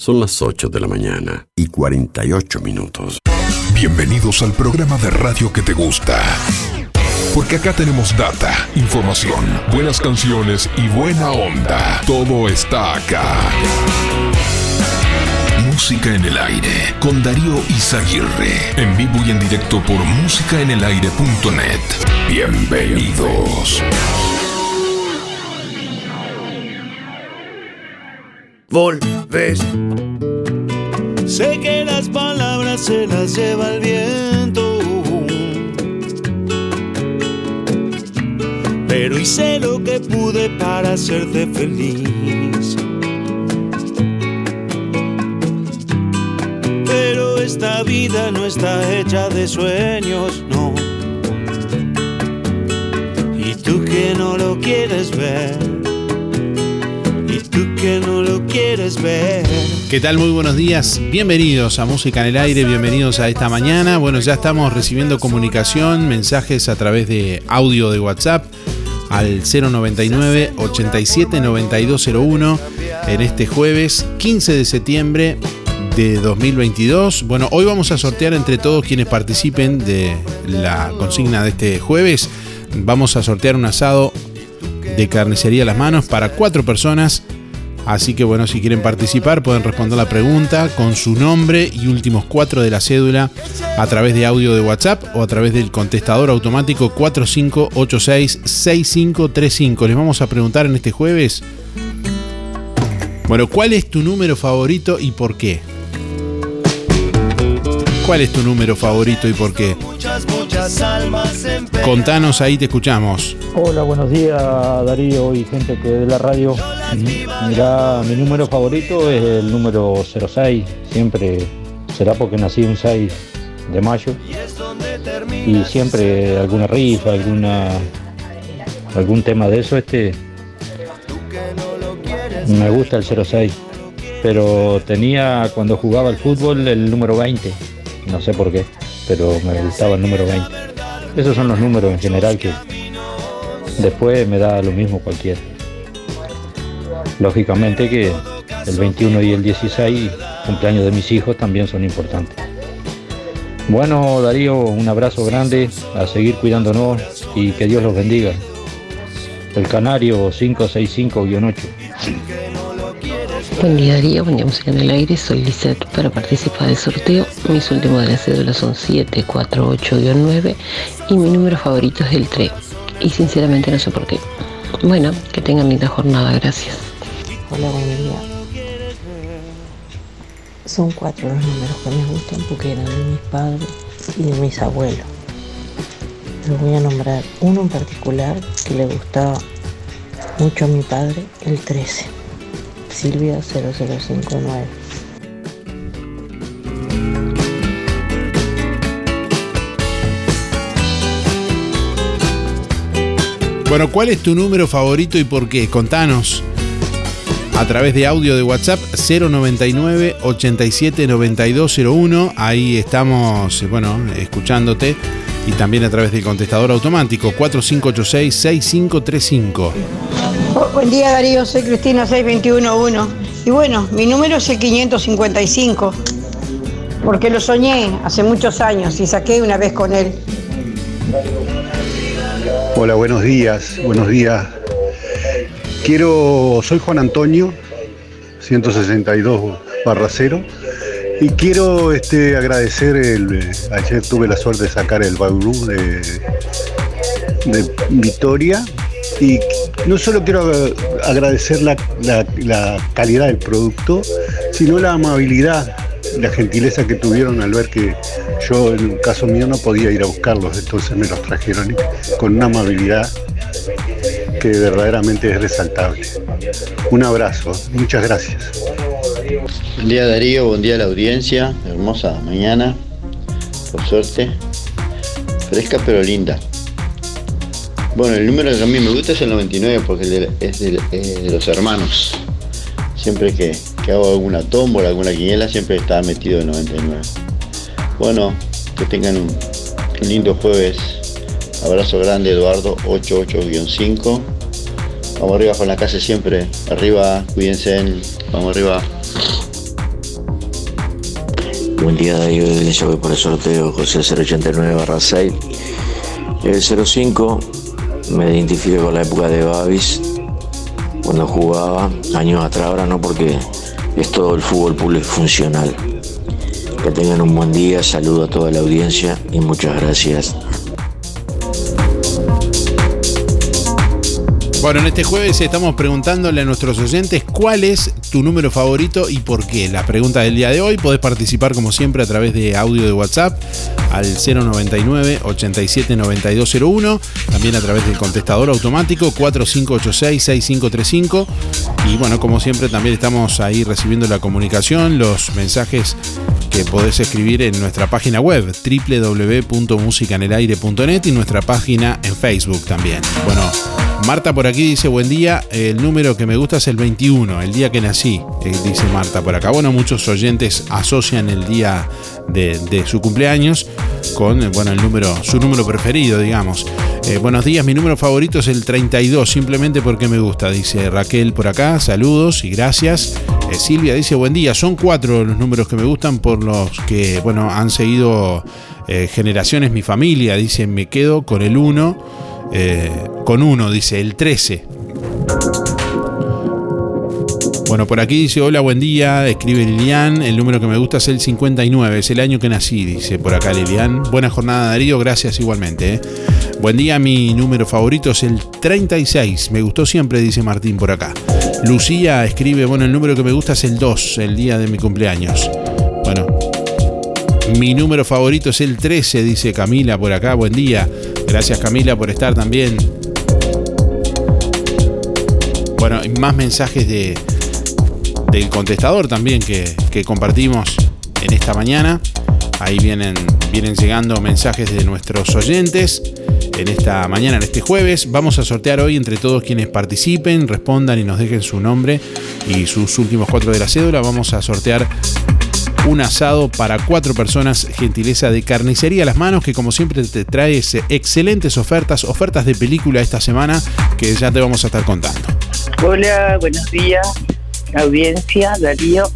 Son las 8 de la mañana y 48 minutos. Bienvenidos al programa de radio que te gusta. Porque acá tenemos data, información, buenas canciones y buena onda. Todo está acá. Música en el aire con Darío Izaguirre. En vivo y en directo por músicaenelaire.net. Bienvenidos. Volves. Sé que las palabras se las lleva el viento. Pero hice lo que pude para hacerte feliz. Pero esta vida no está hecha de sueños, no. Y tú que no lo quieres ver que no lo quieres ver. ¿Qué tal? Muy buenos días. Bienvenidos a Música en el Aire, bienvenidos a esta mañana. Bueno, ya estamos recibiendo comunicación, mensajes a través de audio de WhatsApp al 099 87 9201 en este jueves 15 de septiembre de 2022. Bueno, hoy vamos a sortear entre todos quienes participen de la consigna de este jueves. Vamos a sortear un asado de carnicería a las manos para cuatro personas Así que bueno, si quieren participar pueden responder la pregunta con su nombre y últimos cuatro de la cédula a través de audio de WhatsApp o a través del contestador automático 4586-6535. Les vamos a preguntar en este jueves, bueno, ¿cuál es tu número favorito y por qué? ¿Cuál es tu número favorito y por qué? Contanos, ahí te escuchamos. Hola, buenos días Darío y gente que de la radio. Mira, mi número favorito es el número 06. Siempre será porque nací un 6 de mayo. Y siempre alguna rifa, alguna algún tema de eso, este me gusta el 06. Pero tenía cuando jugaba al fútbol el número 20 no sé por qué, pero me gustaba el número 20. Esos son los números en general que después me da lo mismo cualquiera. Lógicamente que el 21 y el 16, cumpleaños de mis hijos, también son importantes. Bueno, Darío, un abrazo grande, a seguir cuidándonos y que Dios los bendiga. El Canario 565-8. Buen día Darío, buen día Música en el Aire, soy Lizette para participar del sorteo. Mis últimos de la cédula son 748-9 y mi número favorito es el 3. Y sinceramente no sé por qué. Bueno, que tengan linda jornada, gracias. Hola, buen día. Son cuatro los números que me gustan porque eran de mis padres y de mis abuelos. Les voy a nombrar uno en particular que le gustaba mucho a mi padre, el 13. Silvia 0059. Bueno, ¿cuál es tu número favorito y por qué? Contanos a través de audio de WhatsApp 099 87 9201. Ahí estamos, bueno, escuchándote. Y también a través del contestador automático 4586 6535. Buen día Darío, soy Cristina 6211 y bueno, mi número es el 555 porque lo soñé hace muchos años y saqué una vez con él. Hola, buenos días, buenos días. Quiero, soy Juan Antonio, 162 barra 0 y quiero este, agradecer, el, ayer tuve la suerte de sacar el Bauru de, de Vitoria y no solo quiero agradecer la, calidad del producto, sino la amabilidad, la gentileza que tuvieron al ver que yo en un caso mío no podía ir a buscarlos, entonces me los trajeron con una amabilidad que verdaderamente es resaltable. Un abrazo, muchas gracias. Buen día Darío, buen día a la audiencia, hermosa mañana, por suerte, fresca pero linda. Bueno, el número que a mí me gusta es el 99 porque es de, los hermanos. Siempre que, hago alguna tómbola, alguna quiniela, siempre está metido el 99. Bueno, que tengan un, lindo jueves. Abrazo grande, Eduardo, 88-5. Vamos arriba con la casa siempre. Arriba, cuídense. Vamos arriba. Buen día, Darío. Ya voy por el sorteo José 089 barra 6. El 05 me identifico con la época de Babis, cuando jugaba, años atrás, ahora no, porque es todo el fútbol público funcional. Que tengan un buen día, saludo a toda la audiencia y muchas gracias. Bueno, en este jueves estamos preguntándole a nuestros oyentes cuál es tu número favorito y por qué. La pregunta del día de hoy, podés participar como siempre a través de audio de WhatsApp al 099 87 9201, también a través del contestador automático 4586 6535 y bueno, como siempre también estamos ahí recibiendo la comunicación, los mensajes que podés escribir en nuestra página web www.musicanelaire.net y nuestra página en Facebook también. Bueno, Marta por aquí dice, buen día, el número que me gusta es el 21, el día que nací, eh, dice Marta por acá. Bueno, muchos oyentes asocian el día de, su cumpleaños con eh, bueno, el número, su número preferido, digamos. Eh, buenos días, mi número favorito es el 32, simplemente porque me gusta, dice Raquel por acá, saludos y gracias. Silvia dice, buen día, son cuatro los números que me gustan por los que, bueno, han seguido generaciones mi familia, dice, me quedo con el 1 eh, con uno, dice el 13. Bueno, por aquí dice, hola, buen día, escribe Lilian, el número que me gusta es el 59, es el año que nací, dice por acá Lilian. Buena jornada Darío, gracias igualmente. Eh. Buen día, mi número favorito es el 36, me gustó siempre, dice Martín por acá. Lucía escribe, bueno, el número que me gusta es el 2, el día de mi cumpleaños. Bueno, mi número favorito es el 13, dice Camila por acá, buen día. Gracias Camila por estar también. Bueno, más mensajes de, del contestador también que, compartimos en esta mañana. Ahí vienen, vienen llegando mensajes de nuestros oyentes en esta mañana, en este jueves. Vamos a sortear hoy entre todos quienes participen, respondan y nos dejen su nombre y sus últimos cuatro de la cédula. Vamos a sortear un asado para cuatro personas, gentileza de carnicería a las manos, que como siempre te trae excelentes ofertas, ofertas de película esta semana que ya te vamos a estar contando. Hola, buenos días, audiencia, Darío.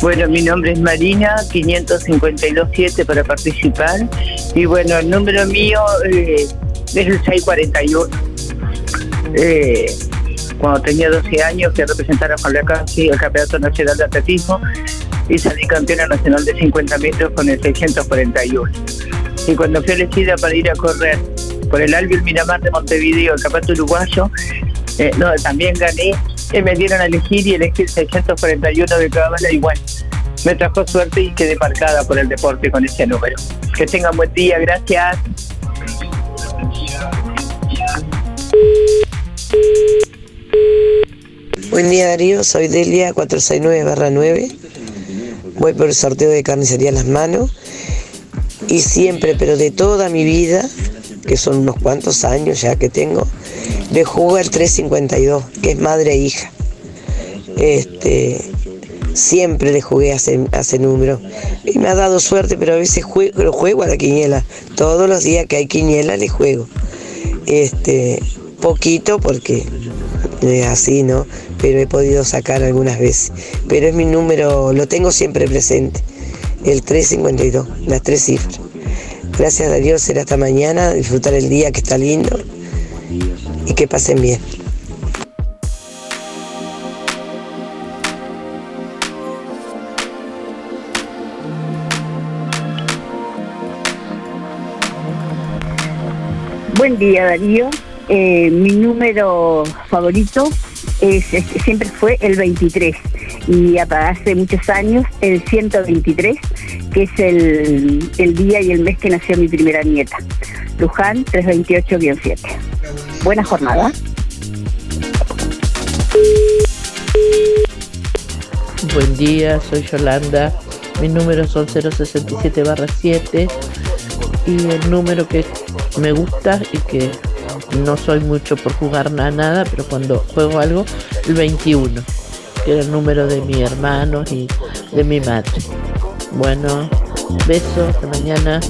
Bueno, mi nombre es Marina, 5527 para participar. Y bueno, el número mío eh, es el 641. Eh, cuando tenía 12 años, que representar a Juan Casi, el Campeonato Nacional de Atletismo, y salí campeona nacional de 50 metros con el 641. Y cuando fui elegida para ir a correr por el Albiol Miramar de Montevideo, el campeonato uruguayo, eh, no, también gané, y me dieron a elegir y elegí el 641 de Cabala y bueno, me trajo suerte y quedé marcada por el deporte con ese número. Que tengan buen día, gracias. Buen día Darío, soy Delia 469-9 voy por el sorteo de carnicería en las manos y siempre, pero de toda mi vida, que son unos cuantos años ya que tengo, le juego el 352, que es madre e hija. Este, siempre le jugué a ese, número. Y me ha dado suerte, pero a veces juego, lo juego a la quiniela. Todos los días que hay quiniela le juego. Este, poquito porque es así, ¿no? Pero he podido sacar algunas veces. Pero es mi número, lo tengo siempre presente, el 352, las tres cifras. Gracias a Dios, será hasta mañana, disfrutar el día que está lindo y que pasen bien. Buen día Darío, eh, mi número favorito siempre fue el 23 y hace muchos años el 123, que es el, día y el mes que nació mi primera nieta. Luján 328-7. Buena jornada. Buen día, soy Yolanda. Mi número son 067-7 y el número que me gusta y que no soy mucho por jugar nada, pero cuando juego algo, el 21, que era el número de mi hermano y de mi madre. Bueno, besos, hasta mañana.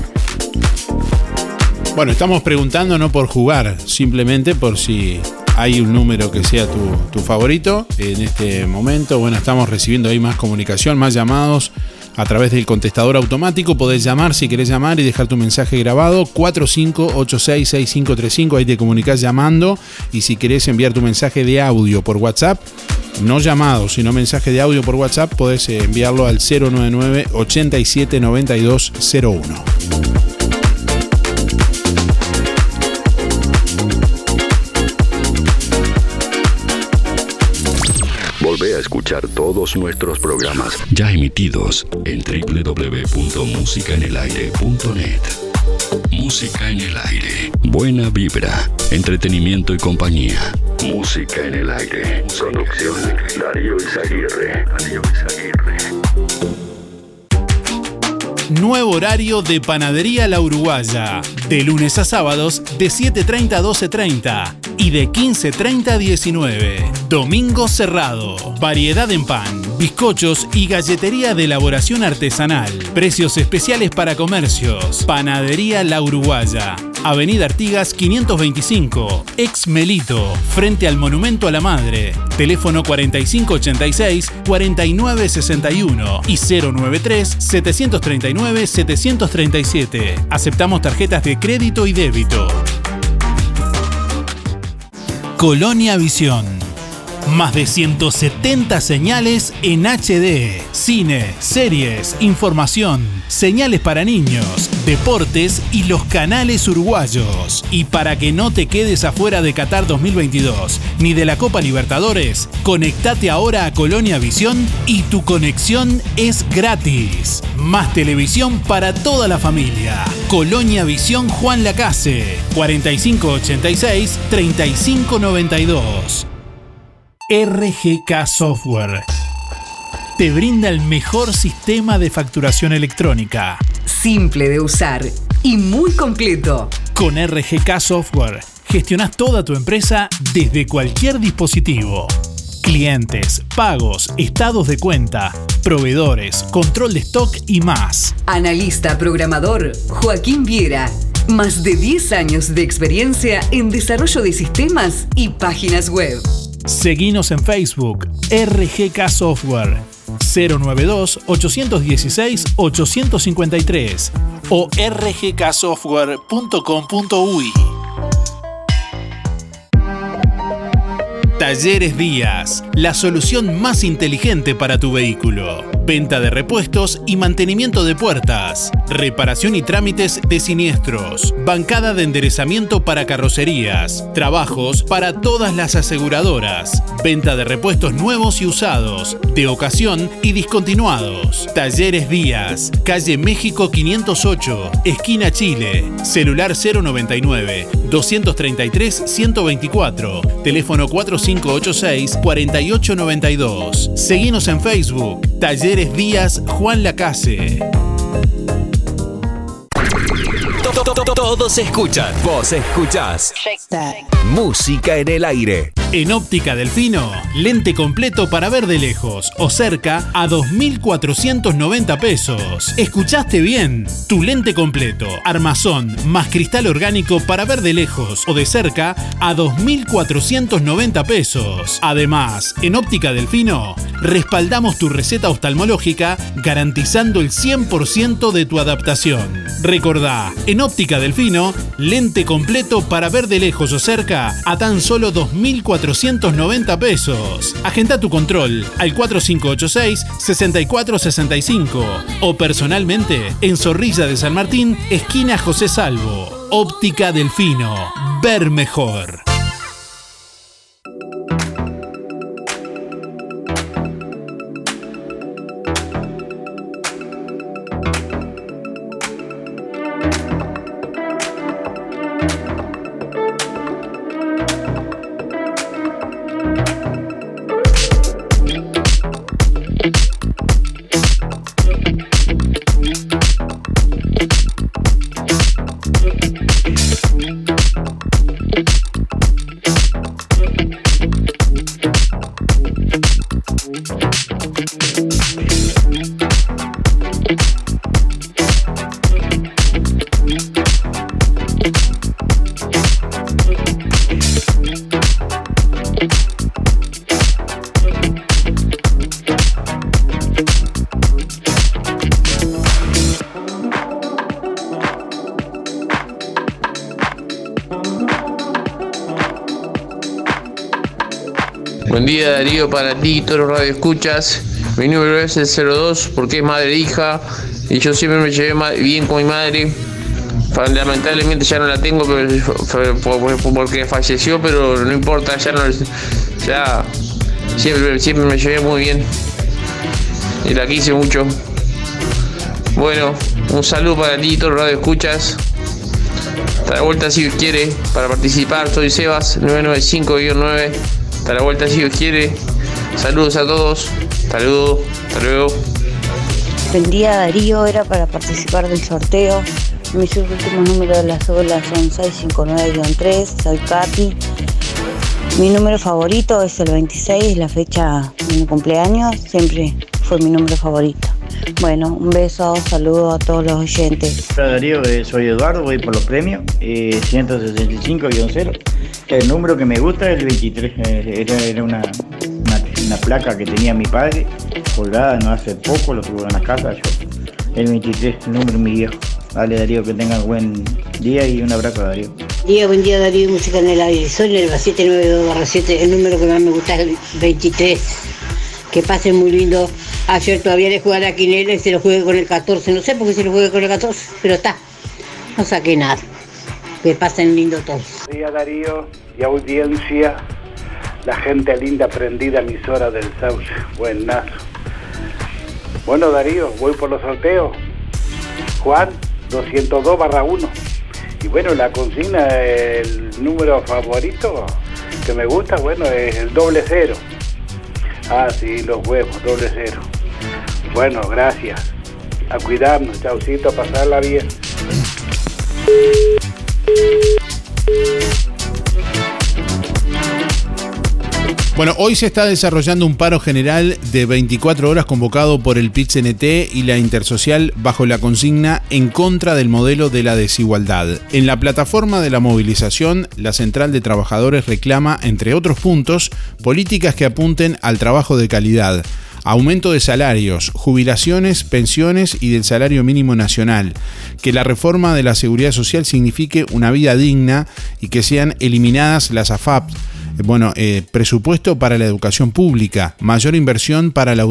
Bueno, estamos preguntando no por jugar, simplemente por si hay un número que sea tu, tu, favorito en este momento. Bueno, estamos recibiendo ahí más comunicación, más llamados a través del contestador automático. Podés llamar si querés llamar y dejar tu mensaje grabado. 45866535. Ahí te comunicas llamando. Y si querés enviar tu mensaje de audio por WhatsApp, no llamado, sino mensaje de audio por WhatsApp, podés enviarlo al 099 879201. A escuchar todos nuestros programas ya emitidos en www.musicaenelaire.net. Música en el aire. Buena vibra, entretenimiento y compañía. Música en el aire. Producción Darío Izaguirre. Darío Izaguirre. Nuevo horario de Panadería La Uruguaya. De lunes a sábados de 7.30 a 12.30 y de 15.30 a 19. Domingo cerrado. Variedad en pan, bizcochos y galletería de elaboración artesanal. Precios especiales para comercios. Panadería La Uruguaya. Avenida Artigas 525, ex Melito, frente al Monumento a la Madre. Teléfono 4586-4961 y 093-739-737. Aceptamos tarjetas de crédito y débito. Colonia Visión. Más de 170 señales en HD. Cine, series, información, señales para niños, deportes y los canales uruguayos. Y para que no te quedes afuera de Qatar 2022 ni de la Copa Libertadores, conectate ahora a Colonia Visión y tu conexión es gratis. Más televisión para toda la familia. Colonia Visión Juan Lacase, 4586-3592. RGK Software te brinda el mejor sistema de facturación electrónica. Simple de usar y muy completo. Con RGK Software gestionas toda tu empresa desde cualquier dispositivo. Clientes, pagos, estados de cuenta, proveedores, control de stock y más. Analista programador Joaquín Viera. Más de 10 años de experiencia en desarrollo de sistemas y páginas web. Seguinos en Facebook, RGK Software, 092-816-853 o rgksoftware.com.uy. Talleres Díaz, la solución más inteligente para tu vehículo. Venta de repuestos y mantenimiento de puertas. Reparación y trámites de siniestros. Bancada de enderezamiento para carrocerías. Trabajos para todas las aseguradoras. Venta de repuestos nuevos y usados. De ocasión y discontinuados. Talleres Díaz. Calle México 508. Esquina Chile. Celular 099 233 124. Teléfono 4586 4892. Seguinos en Facebook. Talleres Díaz Juan Lacase. Todos escuchan, vos escuchás. Música en el aire. En Óptica Delfino, lente completo para ver de lejos o cerca a 2.490 pesos. ¿Escuchaste bien? Tu lente completo, armazón más cristal orgánico para ver de lejos o de cerca a 2.490 pesos. Además, en Óptica Delfino, respaldamos tu receta oftalmológica garantizando el 100% de tu adaptación. Recordá, en Óptica Delfino, lente completo para ver de lejos o cerca a tan solo 2.490 pesos. Agenda tu control al 4586-6465 o personalmente en Zorrilla de San Martín, esquina José Salvo. Óptica Delfino. Ver mejor. Darío para ti, todos los radio escuchas. Mi número es el 02 porque es madre e hija y yo siempre me llevé bien con mi madre. Lamentablemente ya no la tengo porque falleció, pero no importa, ya no ya siempre, siempre me llevé muy bien y la quise mucho. Bueno, un saludo para ti, todos los radio escuchas. Hasta la vuelta si quiere para participar. Soy Sebas 995-9. Hasta la vuelta si Dios quiere. Saludos a todos. Saludos. Hasta luego. Buen día Darío, era para participar del sorteo. Mis últimos números de la cédula son 659-3. Soy Katy. Mi número favorito es el 26, la fecha de mi cumpleaños. Siempre fue mi número favorito. Bueno, un beso, saludo a todos los oyentes. Hola Darío, eh, soy Eduardo, voy por los premios, eh, 165-0. El número que me gusta es el 23, eh, era, una, una, placa que tenía mi padre, colgada no hace poco, lo tuvo en la casa, yo. El 23, el número mi viejo. Dale Darío, que tengan buen día y un abrazo Darío. Día, buen día Darío, música en el aire. Soy el 792-7, el número que más me gusta es el 23. Que pasen muy lindo Ayer todavía le jugué a la quinela y se lo jugué con el 14. No sé por qué se lo jugué con el 14, pero está. No saqué nada. Que pasen lindo todos. Buen día Darío y audiencia. La gente linda prendida emisora del Sauce. Buenazo. Bueno Darío, voy por los sorteos. Juan, 202 barra 1. Y bueno, la consigna, el número favorito que me gusta, bueno, es el doble cero. Ah, sí, los huevos, doble cero. Bueno, gracias. A cuidarnos, chaucito, a pasarla bien. Bye. Bueno, hoy se está desarrollando un paro general de 24 horas convocado por el PIT-CNT y la Intersocial bajo la consigna en contra del modelo de la desigualdad. En la plataforma de la movilización, la Central de Trabajadores reclama, entre otros puntos, políticas que apunten al trabajo de calidad aumento de salarios, jubilaciones, pensiones y del salario mínimo nacional, que la reforma de la seguridad social signifique una vida digna y que sean eliminadas las AFAP bueno, eh, presupuesto para la educación pública, mayor inversión para la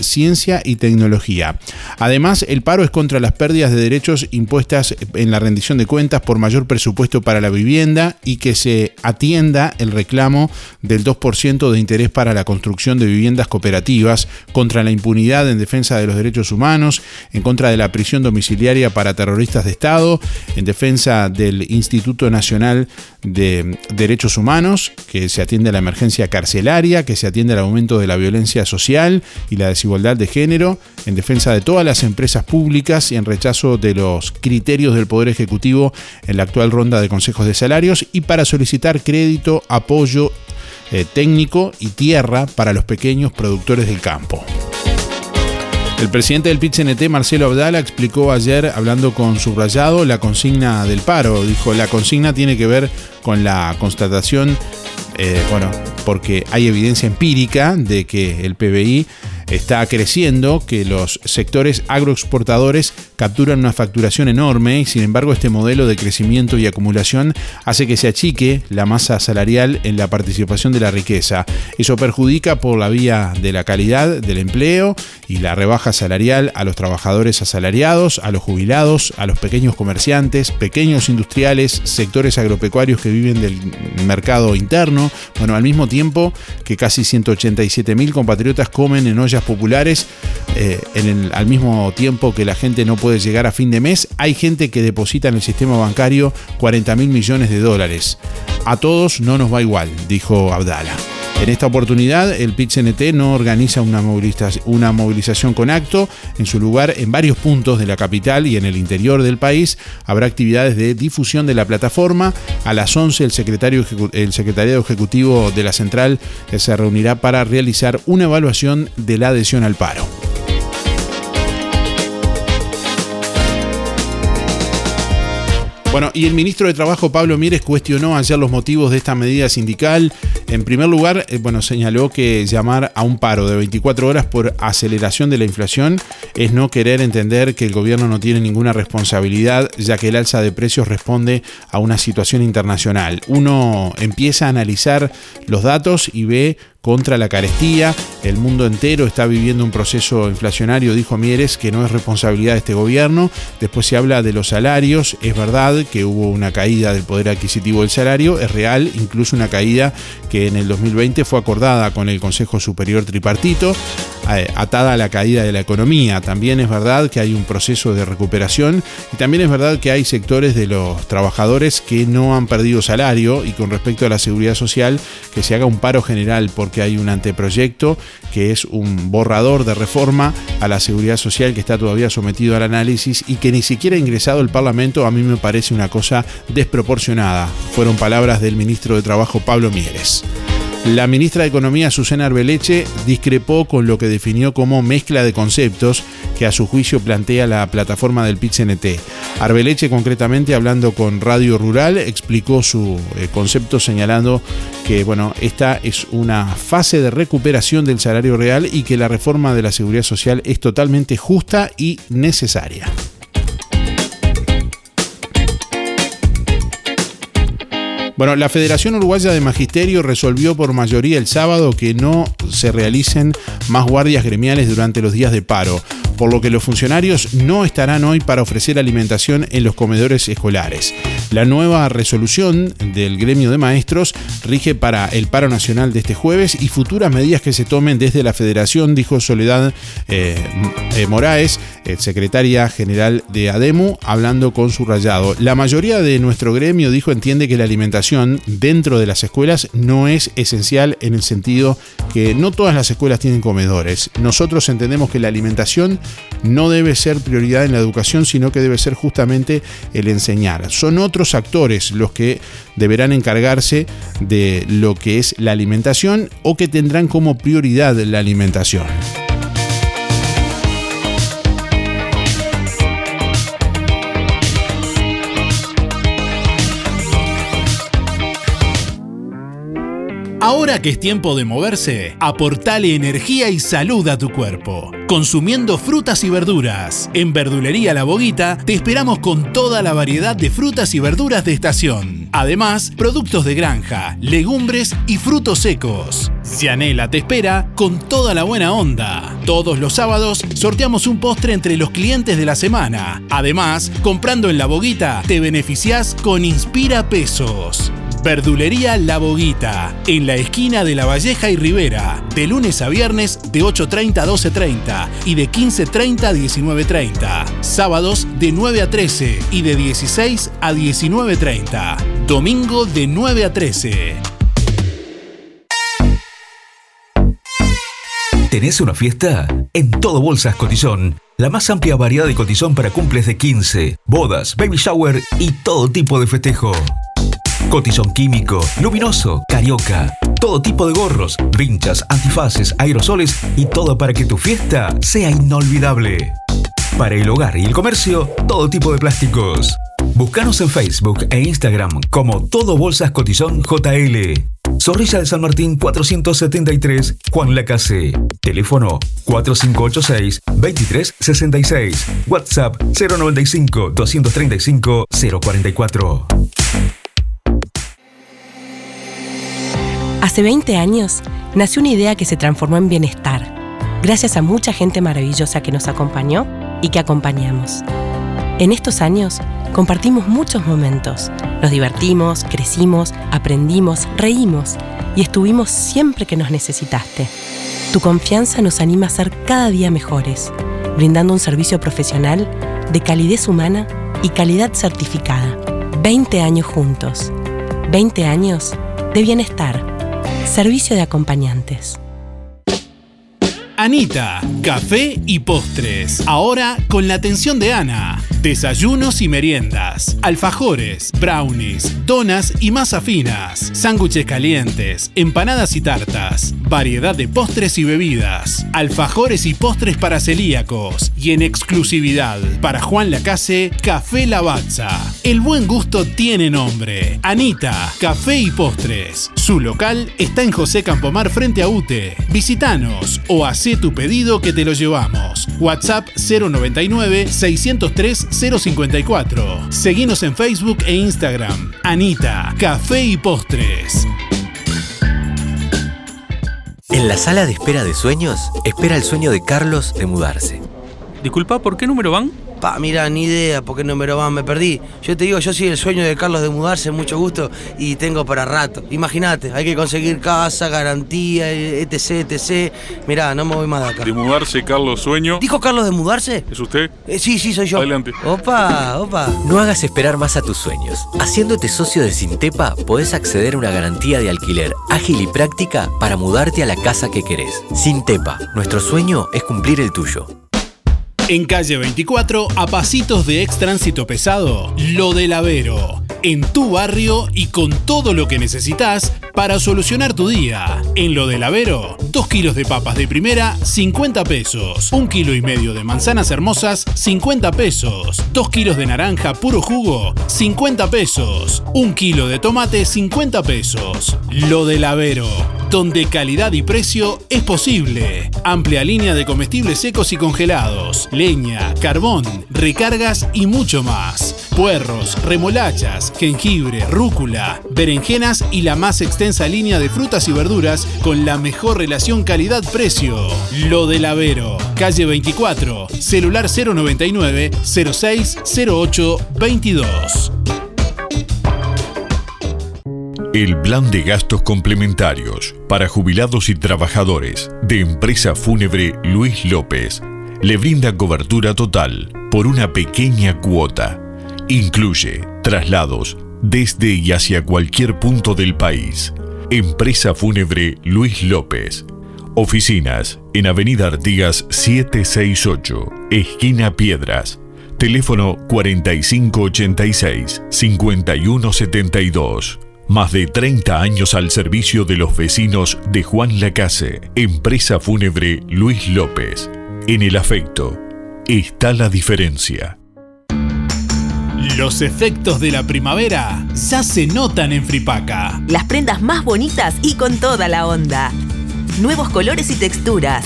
ciencia y tecnología. Además, el paro es contra las pérdidas de derechos impuestas en la rendición de cuentas por mayor presupuesto para la vivienda y que se atienda el reclamo del 2% de interés para la construcción de viviendas cooperativas, contra la impunidad en defensa de los derechos humanos, en contra de la prisión domiciliaria para terroristas de Estado, en defensa del Instituto Nacional de Derechos Humanos, que se atiende a la emergencia carcelaria, que se atiende al aumento de la violencia social y la desigualdad de género, en defensa de todas las empresas públicas y en rechazo de los criterios del Poder Ejecutivo en la actual ronda de consejos de salarios y para solicitar crédito, apoyo eh, técnico y tierra para los pequeños productores del campo. El presidente del PIT-CNT, Marcelo Abdala, explicó ayer, hablando con Subrayado, la consigna del paro. Dijo, la consigna tiene que ver con la constatación eh, bueno, porque hay evidencia empírica de que el PBI está creciendo, que los sectores agroexportadores capturan una facturación enorme y sin embargo este modelo de crecimiento y acumulación hace que se achique la masa salarial en la participación de la riqueza. Eso perjudica por la vía de la calidad del empleo y la rebaja salarial a los trabajadores asalariados, a los jubilados, a los pequeños comerciantes, pequeños industriales, sectores agropecuarios que viven del mercado interno, bueno, al mismo tiempo que casi 187 mil compatriotas comen en ollas populares eh, al mismo tiempo que la gente no puede llegar a fin de mes, hay gente que deposita en el sistema bancario 40 mil millones de dólares. A todos no nos va igual, dijo Abdala. En esta oportunidad, el PIT-CNT no organiza una movilización, una movilización con acto. En su lugar, en varios puntos de la capital y en el interior del país, habrá actividades de difusión de la plataforma. A las 11, el, secretario, el secretariado ejecutivo de la central se reunirá para realizar una evaluación de la adhesión al paro. Bueno, y el ministro de Trabajo, Pablo Mieres, cuestionó ayer los motivos de esta medida sindical. En primer lugar, eh, bueno, señaló que llamar a un paro de 24 horas por aceleración de la inflación es no querer entender que el gobierno no tiene ninguna responsabilidad, ya que el alza de precios responde a una situación internacional. Uno empieza a analizar los datos y ve contra la carestía. El mundo entero está viviendo un proceso inflacionario, dijo Mieres, que no es responsabilidad de este gobierno. Después se habla de los salarios. Es verdad que hubo una caída del poder adquisitivo del salario, es real, incluso una caída que en el 2020 fue acordada con el Consejo Superior Tripartito, eh, atada a la caída de la economía. También es verdad que hay un proceso de recuperación y también es verdad que hay sectores de los trabajadores que no han perdido salario y con respecto a la seguridad social que se haga un paro general porque hay un anteproyecto que es un borrador de reforma a la seguridad social que está todavía sometido al análisis y que ni siquiera ha ingresado el Parlamento, a mí me parece una cosa desproporcionada. Fueron palabras del ministro de Trabajo Pablo Mieres. La ministra de Economía, Susana Arbeleche, discrepó con lo que definió como mezcla de conceptos que a su juicio plantea la plataforma del PIT-CNT. Arbeleche, concretamente, hablando con Radio Rural, explicó su eh, concepto señalando que bueno, esta es una fase de recuperación del salario real y que la reforma de la seguridad social es totalmente justa y necesaria. Bueno, la Federación Uruguaya de Magisterio resolvió por mayoría el sábado que no se realicen más guardias gremiales durante los días de paro por lo que los funcionarios no estarán hoy para ofrecer alimentación en los comedores escolares. La nueva resolución del gremio de maestros rige para el paro nacional de este jueves y futuras medidas que se tomen desde la federación, dijo Soledad eh, eh, Moraes, eh, secretaria general de ADEMU, hablando con su rayado. La mayoría de nuestro gremio, dijo, entiende que la alimentación dentro de las escuelas no es esencial en el sentido que no todas las escuelas tienen comedores. Nosotros entendemos que la alimentación no debe ser prioridad en la educación, sino que debe ser justamente el enseñar. Son otros actores los que deberán encargarse de lo que es la alimentación o que tendrán como prioridad la alimentación. Ahora que es tiempo de moverse, aportale energía y salud a tu cuerpo. Consumiendo frutas y verduras. En Verdulería La Boguita te esperamos con toda la variedad de frutas y verduras de estación. Además, productos de granja, legumbres y frutos secos. Cianela te espera con toda la buena onda. Todos los sábados sorteamos un postre entre los clientes de la semana. Además, comprando en La Boguita te beneficias con Inspira Pesos. Verdulería La Boguita, en la esquina de La Valleja y Rivera, de lunes a viernes de 8.30 a 12.30 y de 15.30 a 19.30. Sábados de 9 a 13 y de 16 a 19.30. Domingo de 9 a 13. ¿Tenés una fiesta? En todo Bolsas Cotizón. La más amplia variedad de cotizón para cumples de 15, bodas, baby shower y todo tipo de festejo. Cotizón químico, luminoso, carioca. Todo tipo de gorros, vinchas, antifaces, aerosoles y todo para que tu fiesta sea inolvidable. Para el hogar y el comercio, todo tipo de plásticos. Búscanos en Facebook e Instagram como Todo Bolsas Cotizón JL. Zorrilla de San Martín 473, Juan Lacase. Teléfono 4586-2366. WhatsApp 095-235-044. Hace 20 años nació una idea que se transformó en bienestar, gracias a mucha gente maravillosa que nos acompañó y que acompañamos. En estos años compartimos muchos momentos, nos divertimos, crecimos, aprendimos, reímos y estuvimos siempre que nos necesitaste. Tu confianza nos anima a ser cada día mejores, brindando un servicio profesional de calidez humana y calidad certificada. 20 años juntos. 20 años de bienestar. Servicio de acompañantes. Anita, café y postres. Ahora con la atención de Ana. Desayunos y meriendas, alfajores, brownies, donas y masa finas, sándwiches calientes, empanadas y tartas, variedad de postres y bebidas, alfajores y postres para celíacos y en exclusividad para Juan Lacase, Café Lavazza. El buen gusto tiene nombre. Anita, Café y Postres. Su local está en José Campomar frente a UTE. Visítanos o tu pedido que te lo llevamos. WhatsApp 099 603 054. Seguinos en Facebook e Instagram. Anita, Café y Postres. En la sala de espera de sueños, espera el sueño de Carlos de mudarse. Disculpa, ¿por qué número van? Pa, mira, ni idea por qué número van, me perdí. Yo te digo, yo soy el sueño de Carlos de mudarse, mucho gusto, y tengo para rato. Imagínate, hay que conseguir casa, garantía, etc, etc. Mirá, no me voy más de acá. De mudarse, Carlos Sueño. ¿Dijo Carlos de mudarse? ¿Es usted? Eh, sí, sí, soy yo. Adelante. Opa, opa. No hagas esperar más a tus sueños. Haciéndote socio de Sintepa, podés acceder a una garantía de alquiler ágil y práctica para mudarte a la casa que querés. Sintepa, nuestro sueño es cumplir el tuyo. En calle 24, a pasitos de ex tránsito pesado, Lo del Avero. En tu barrio y con todo lo que necesitas para solucionar tu día. En Lo del Avero, 2 kilos de papas de primera, 50 pesos. 1 kilo y medio de manzanas hermosas, 50 pesos. 2 kilos de naranja puro jugo, 50 pesos. 1 kilo de tomate, 50 pesos. Lo del Avero, donde calidad y precio es posible. Amplia línea de comestibles secos y congelados leña, carbón, recargas y mucho más. Puerros, remolachas, jengibre, rúcula, berenjenas y la más extensa línea de frutas y verduras con la mejor relación calidad-precio. Lo del Avero, calle 24, celular 099 0608 22. El plan de gastos complementarios para jubilados y trabajadores de empresa fúnebre Luis López le brinda cobertura total por una pequeña cuota. Incluye traslados desde y hacia cualquier punto del país. Empresa Fúnebre Luis López. Oficinas en Avenida Artigas 768, esquina Piedras. Teléfono 4586-5172. Más de 30 años al servicio de los vecinos de Juan Lacase. Empresa Fúnebre Luis López. En el afecto está la diferencia. Los efectos de la primavera ya se notan en Fripaca. Las prendas más bonitas y con toda la onda. Nuevos colores y texturas.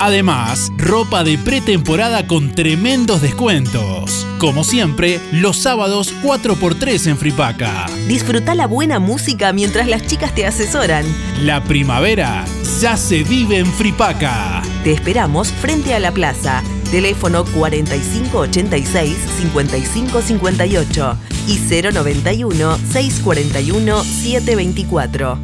Además, ropa de pretemporada con tremendos descuentos. Como siempre, los sábados 4x3 en Fripaca. Disfruta la buena música mientras las chicas te asesoran. La primavera ya se vive en Fripaca. Te esperamos frente a la plaza. Teléfono 4586-5558 y 091-641-724.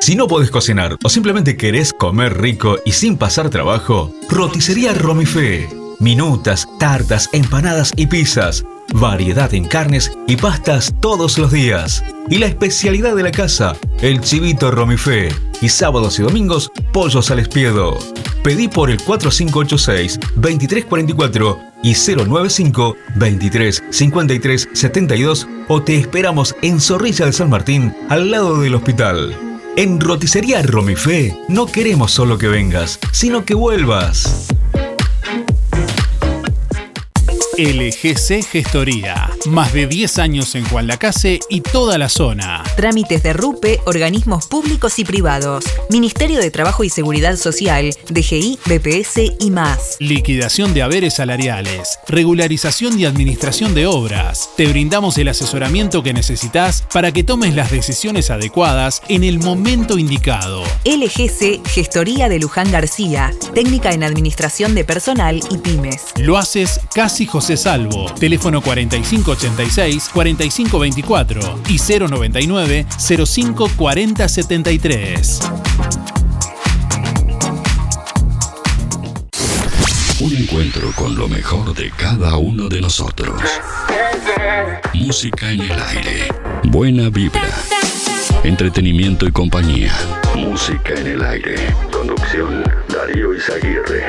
Si no podés cocinar o simplemente querés comer rico y sin pasar trabajo, roticería Romifé. Minutas, tartas, empanadas y pizzas. Variedad en carnes y pastas todos los días. Y la especialidad de la casa, el chivito Romifé. Y sábados y domingos, pollos al espiedo. Pedí por el 4586-2344 y 095 23 53 72 o te esperamos en Zorrilla de San Martín, al lado del hospital. En Roticería Romifé no queremos solo que vengas, sino que vuelvas. LGC Gestoría. Más de 10 años en Juan Lacase y toda la zona. Trámites de RUPE, organismos públicos y privados. Ministerio de Trabajo y Seguridad Social, DGI, BPS y más. Liquidación de haberes salariales. Regularización y administración de obras. Te brindamos el asesoramiento que necesitas para que tomes las decisiones adecuadas en el momento indicado. LGC Gestoría de Luján García. Técnica en Administración de Personal y Pymes. Lo haces casi José Salvo. Teléfono 4586-4524 y 099-054073. Un encuentro con lo mejor de cada uno de nosotros. Música en el aire. Buena vibra. Entretenimiento y compañía. Música en el aire. Conducción Darío Izaguirre.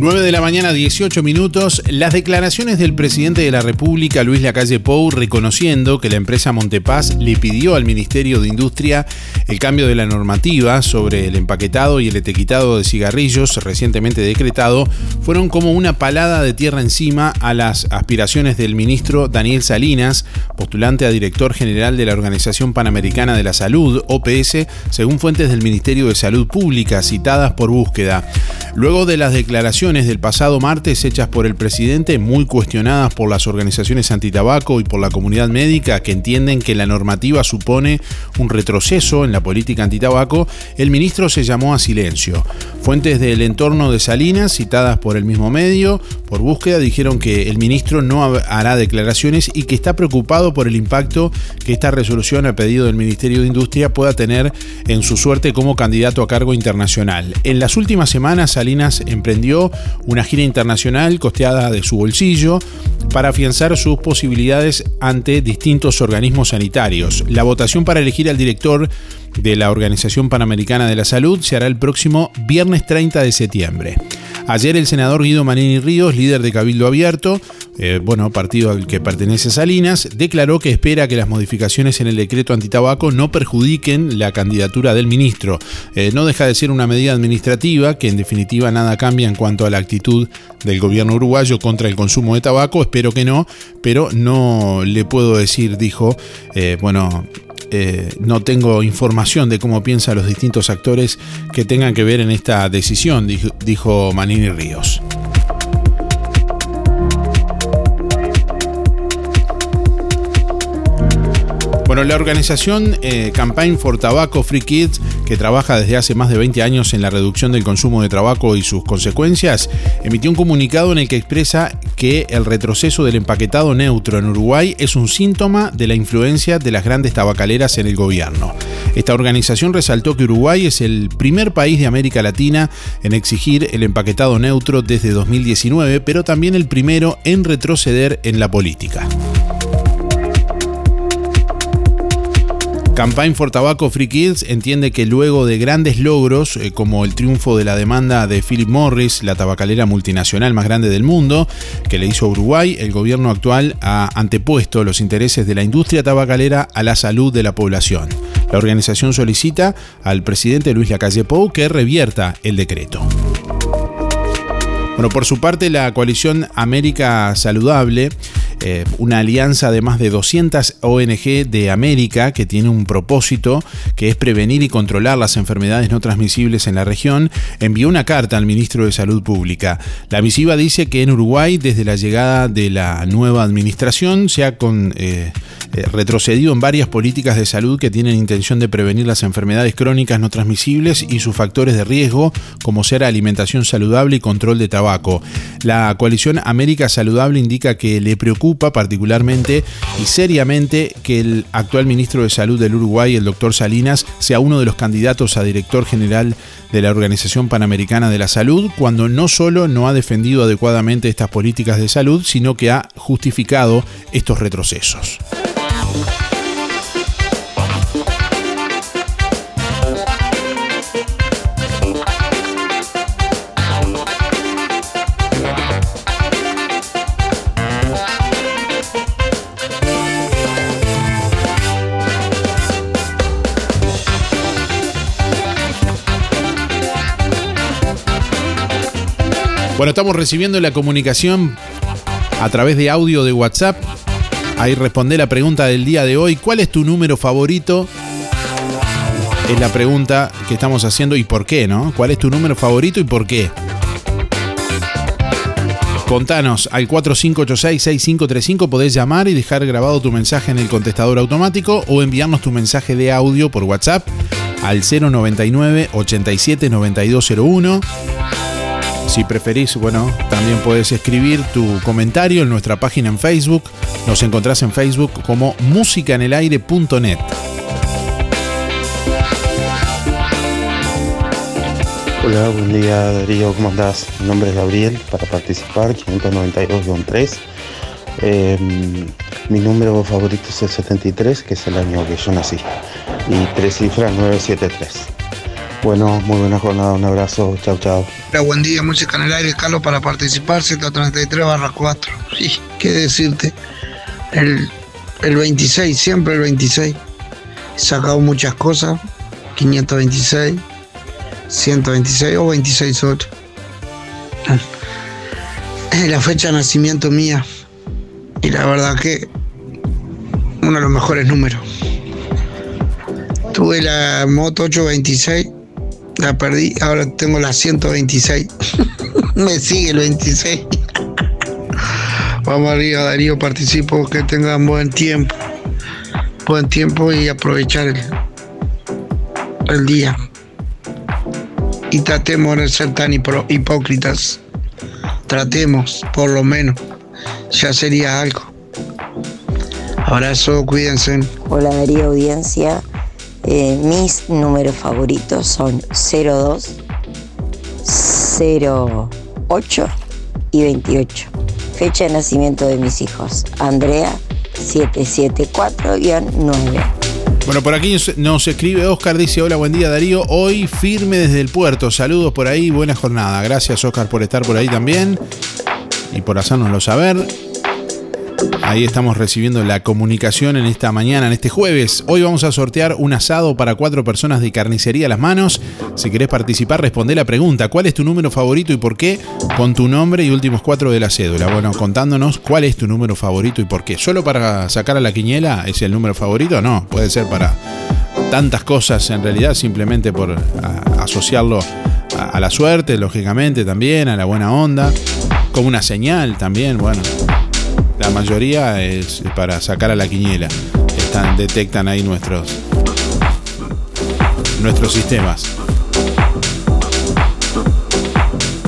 9 de la mañana, 18 minutos. Las declaraciones del presidente de la República, Luis Lacalle Pou, reconociendo que la empresa Montepaz le pidió al Ministerio de Industria el cambio de la normativa sobre el empaquetado y el etiquetado de cigarrillos recientemente decretado, fueron como una palada de tierra encima a las aspiraciones del ministro Daniel Salinas, postulante a director general de la Organización Panamericana de la Salud, OPS, según fuentes del Ministerio de Salud Pública citadas por búsqueda. Luego de las declaraciones del pasado martes hechas por el presidente, muy cuestionadas por las organizaciones antitabaco y por la comunidad médica que entienden que la normativa supone un retroceso en la política antitabaco, el ministro se llamó a silencio. Fuentes del entorno de Salinas, citadas por el mismo medio, por búsqueda, dijeron que el ministro no hará declaraciones y que está preocupado por el impacto que esta resolución a pedido del Ministerio de Industria pueda tener en su suerte como candidato a cargo internacional. En las últimas semanas, Salinas emprendió una gira internacional costeada de su bolsillo para afianzar sus posibilidades ante distintos organismos sanitarios. La votación para elegir al director de la Organización Panamericana de la Salud se hará el próximo viernes 30 de septiembre. Ayer el senador Guido Manini Ríos, líder de Cabildo Abierto, eh, bueno, partido al que pertenece Salinas, declaró que espera que las modificaciones en el decreto antitabaco no perjudiquen la candidatura del ministro. Eh, no deja de ser una medida administrativa que en definitiva nada cambia en cuanto a la actitud del gobierno uruguayo contra el consumo de tabaco, espero que no, pero no le puedo decir, dijo, eh, bueno, eh, no tengo información de cómo piensan los distintos actores que tengan que ver en esta decisión, dijo Manini Ríos. Bueno, la organización eh, Campaign for Tobacco Free Kids, que trabaja desde hace más de 20 años en la reducción del consumo de tabaco y sus consecuencias, emitió un comunicado en el que expresa que el retroceso del empaquetado neutro en Uruguay es un síntoma de la influencia de las grandes tabacaleras en el gobierno. Esta organización resaltó que Uruguay es el primer país de América Latina en exigir el empaquetado neutro desde 2019, pero también el primero en retroceder en la política. Campaign for Tobacco Free Kids entiende que luego de grandes logros, eh, como el triunfo de la demanda de Philip Morris, la tabacalera multinacional más grande del mundo, que le hizo Uruguay, el gobierno actual ha antepuesto los intereses de la industria tabacalera a la salud de la población. La organización solicita al presidente Luis Lacalle Pou que revierta el decreto. Bueno, por su parte, la coalición América Saludable eh, una alianza de más de 200 ONG de América que tiene un propósito que es prevenir y controlar las enfermedades no transmisibles en la región, envió una carta al ministro de Salud Pública. La misiva dice que en Uruguay, desde la llegada de la nueva administración, se ha eh, eh, retrocedido en varias políticas de salud que tienen intención de prevenir las enfermedades crónicas no transmisibles y sus factores de riesgo, como ser alimentación saludable y control de tabaco. La coalición América Saludable indica que le preocupa particularmente y seriamente que el actual ministro de Salud del Uruguay, el doctor Salinas, sea uno de los candidatos a director general de la Organización Panamericana de la Salud, cuando no solo no ha defendido adecuadamente estas políticas de salud, sino que ha justificado estos retrocesos. Bueno, estamos recibiendo la comunicación a través de audio de WhatsApp. Ahí responde la pregunta del día de hoy. ¿Cuál es tu número favorito? Es la pregunta que estamos haciendo y por qué, ¿no? ¿Cuál es tu número favorito y por qué? Contanos al 4586-6535, podés llamar y dejar grabado tu mensaje en el contestador automático o enviarnos tu mensaje de audio por WhatsApp al 099 87 9201 si preferís, bueno, también puedes escribir tu comentario en nuestra página en Facebook. Nos encontrás en Facebook como musicanelaire.net. Hola, buen día Darío, ¿cómo andás? Mi nombre es Gabriel, para participar, 592-3. Em, mi número favorito es el 73, que es el año que yo nací, y tres cifras 973. Bueno, muy buena jornada, un abrazo, chao, chao. Buen día, música en el aire, Carlos, para participar, 133 barra 4. Sí, qué decirte. El, el 26, siempre el 26. He sacado muchas cosas, 526, 126 o 268. Es la fecha de nacimiento mía. Y la verdad que uno de los mejores números. Tuve la moto 826, la perdí, ahora tengo la 126. Me sigue el 26. Vamos arriba, Darío, participo, que tengan buen tiempo. Buen tiempo y aprovechar el, el día. Y tratemos de ser tan hipócritas. Tratemos, por lo menos. Ya sería algo. Abrazo, cuídense. Hola Darío Audiencia. Eh, mis números favoritos son 02, 08 y 28. Fecha de nacimiento de mis hijos. Andrea 774-9. Bueno, por aquí nos escribe Oscar, dice, hola, buen día Darío, hoy firme desde el puerto, saludos por ahí, buena jornada. Gracias Oscar por estar por ahí también y por hacérnoslo saber. Ahí estamos recibiendo la comunicación en esta mañana, en este jueves. Hoy vamos a sortear un asado para cuatro personas de carnicería a las manos. Si querés participar, responde la pregunta. ¿Cuál es tu número favorito y por qué? Con tu nombre y últimos cuatro de la cédula. Bueno, contándonos cuál es tu número favorito y por qué. ¿Solo para sacar a la quiniela es el número favorito? No, puede ser para tantas cosas en realidad, simplemente por asociarlo a, a la suerte, lógicamente también, a la buena onda, como una señal también, bueno. La mayoría es para sacar a la quiniela. Detectan ahí nuestros, nuestros sistemas.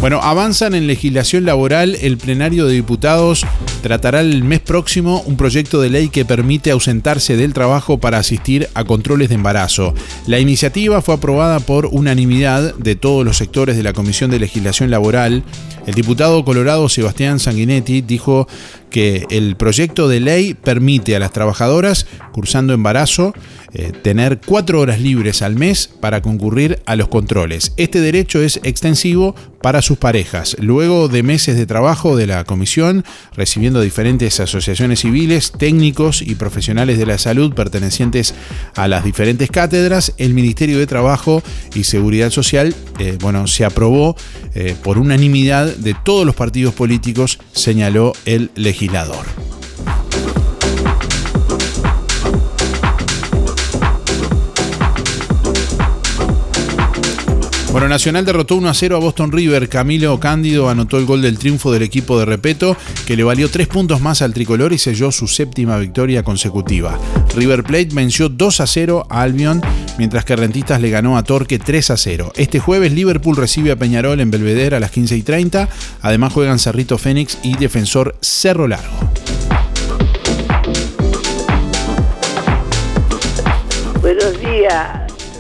Bueno, avanzan en legislación laboral. El plenario de diputados tratará el mes próximo un proyecto de ley que permite ausentarse del trabajo para asistir a controles de embarazo. La iniciativa fue aprobada por unanimidad de todos los sectores de la Comisión de Legislación Laboral. El diputado colorado Sebastián Sanguinetti dijo que el proyecto de ley permite a las trabajadoras cursando embarazo eh, tener cuatro horas libres al mes para concurrir a los controles. Este derecho es extensivo para sus parejas. Luego de meses de trabajo de la comisión, recibiendo diferentes asociaciones civiles, técnicos y profesionales de la salud pertenecientes a las diferentes cátedras, el Ministerio de Trabajo y Seguridad Social, eh, bueno, se aprobó eh, por unanimidad de todos los partidos políticos, señaló el legislador. Bueno, Nacional derrotó 1 a 0 a Boston River. Camilo Cándido anotó el gol del triunfo del equipo de Repeto, que le valió 3 puntos más al tricolor y selló su séptima victoria consecutiva. River Plate venció 2 a 0 a Albion, mientras que Rentistas le ganó a Torque 3 a 0. Este jueves Liverpool recibe a Peñarol en Belvedere a las 15 y 30. Además juegan Cerrito Fénix y Defensor Cerro Largo. Buenos días,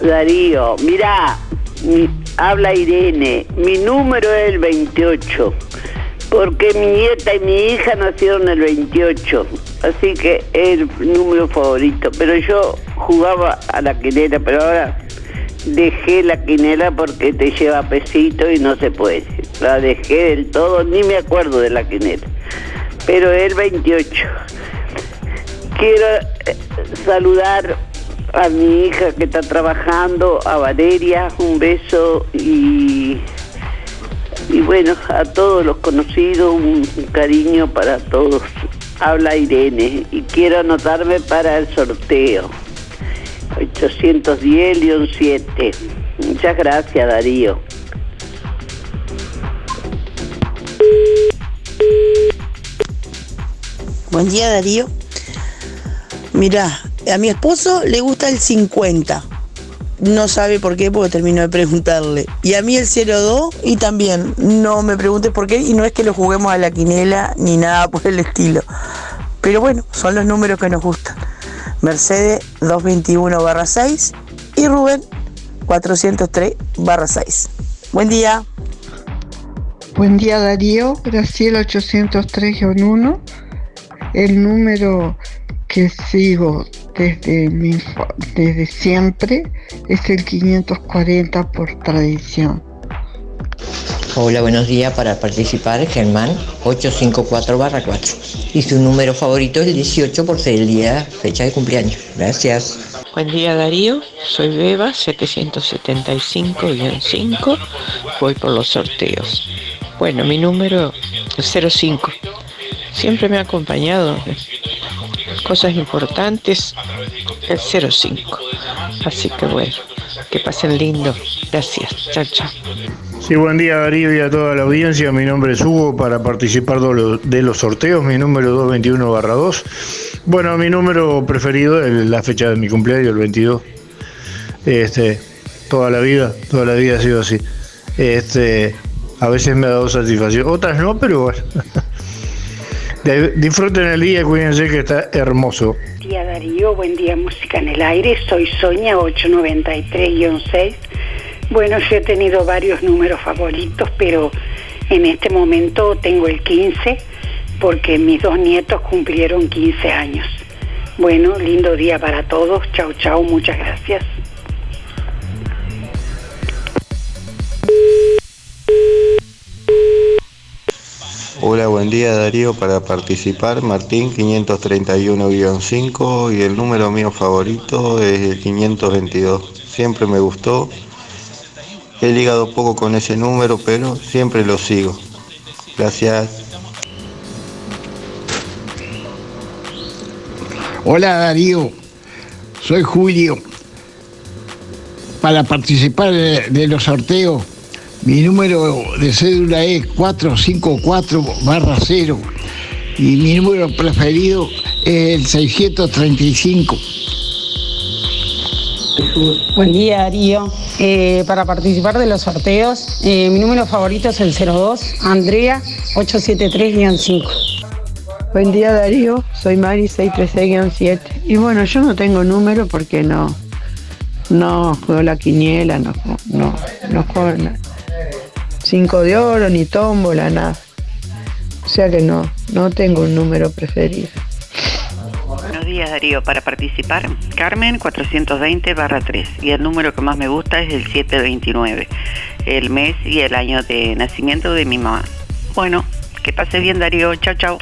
Darío. Mirá, mi- habla Irene. Mi número es el 28. Porque mi nieta y mi hija nacieron el 28. Así que es el número favorito. Pero yo jugaba a la quinela, pero ahora dejé la quinela porque te lleva pesito y no se puede. La dejé del todo, ni me acuerdo de la quinela. Pero el 28. Quiero eh, saludar a mi hija que está trabajando, a Valeria, un beso y, y bueno, a todos los conocidos, un, un cariño para todos. Habla Irene y quiero anotarme para el sorteo. 810-7. Muchas gracias, Darío. Buen día Darío. Mira, a mi esposo le gusta el 50. No sabe por qué porque terminó de preguntarle. Y a mí el 02 y también no me preguntes por qué y no es que lo juguemos a la quinela ni nada por el estilo. Pero bueno, son los números que nos gustan. Mercedes 221 barra 6 y Rubén 403 barra 6. Buen día. Buen día Darío, Graciela 803-1. El número que sigo desde, mi, desde siempre es el 540 por tradición. Hola, buenos días. Para participar, Germán 854-4. Y su número favorito es el 18 por ser el día, fecha de cumpleaños. Gracias. Buen día Darío, soy Beba 775-5, voy por los sorteos. Bueno, mi número es 05. Siempre me ha acompañado cosas importantes el 05. Así que bueno, que pasen lindo. Gracias. Chao, chao. Sí, buen día Darío y a toda la audiencia. Mi nombre es Hugo para participar de los, sorteos. Mi número 221-2. Bueno, mi número preferido es la fecha de mi cumpleaños, el 22. Este, toda la vida, toda la vida ha sido así. Este, a veces me ha dado satisfacción, otras no, pero bueno. Disfruten el día, cuídense que está hermoso. Día Darío, buen día Música en el Aire, soy Soña 893-6. Bueno, yo he tenido varios números favoritos, pero en este momento tengo el 15 porque mis dos nietos cumplieron 15 años. Bueno, lindo día para todos, chau chau, muchas gracias. Hola, buen día Darío. Para participar, Martín 531-5 y el número mío favorito es el 522. Siempre me gustó. He ligado poco con ese número, pero siempre lo sigo. Gracias. Hola Darío, soy Julio. Para participar de, de los sorteos, mi número de cédula es 454-0 y mi número preferido es el 635. Buen día Darío. Eh, para participar de los sorteos, eh, mi número favorito es el 02, Andrea 873-5. Buen día Darío, soy Mari 636-7. Y bueno, yo no tengo número porque no, no juego la quiniela, no, juego- no, no juego na- cinco de oro, ni tómbola, nada. O sea que no, no tengo un número preferido. Buenos días Darío, para participar, Carmen 420-3 y el número que más me gusta es el 729, el mes y el año de nacimiento de mi mamá. Bueno, que pase bien Darío, chao chao.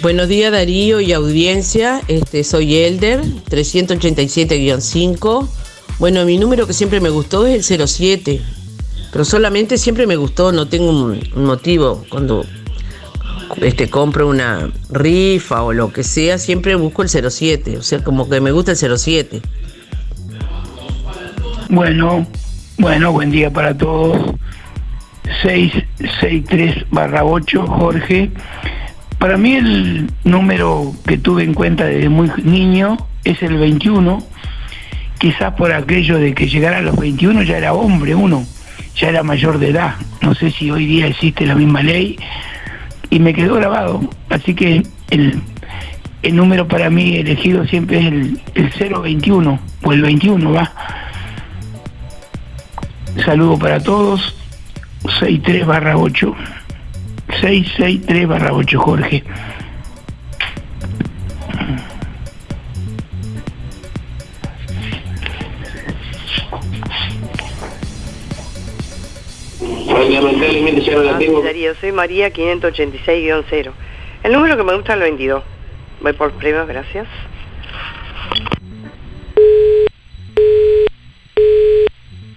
Buenos días Darío y audiencia, este, soy Elder, 387-5. Bueno, mi número que siempre me gustó es el 07, pero solamente siempre me gustó, no tengo un, motivo. Cuando este, compro una rifa o lo que sea, siempre busco el 07, o sea, como que me gusta el 07. Bueno, bueno, buen día para todos. 663 barra 8, Jorge. Para mí el número que tuve en cuenta desde muy niño es el 21. Quizás por aquello de que llegara a los 21 ya era hombre uno, ya era mayor de edad. No sé si hoy día existe la misma ley y me quedó grabado. Así que el, el número para mí elegido siempre es el, el 021 o el 21, va. Saludo para todos. 63 barra 8. 663 barra 8, Jorge. Lamentablemente ya no la tengo. Darío, soy María 586-0. El número que me gusta es el 22. Voy por premios, gracias.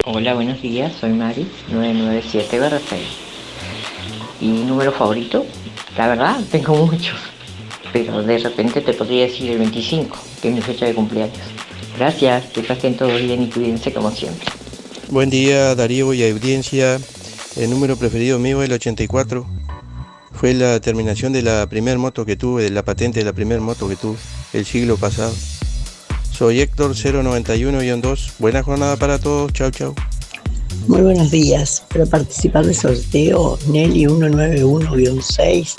Hola, buenos días, soy Mari, 997 6. ¿Y mi número favorito? La verdad, tengo muchos, pero de repente te podría decir el 25, que es mi fecha de cumpleaños. Gracias, que pasen todo bien y cuídense como siempre. Buen día Darío y audiencia. El número preferido mío es el 84. Fue la terminación de la primer moto que tuve, de la patente de la primer moto que tuve el siglo pasado. Soy Héctor 091-2. Buena jornada para todos. Chau, chau. Muy buenos días. Para participar del sorteo Nelly 191-6,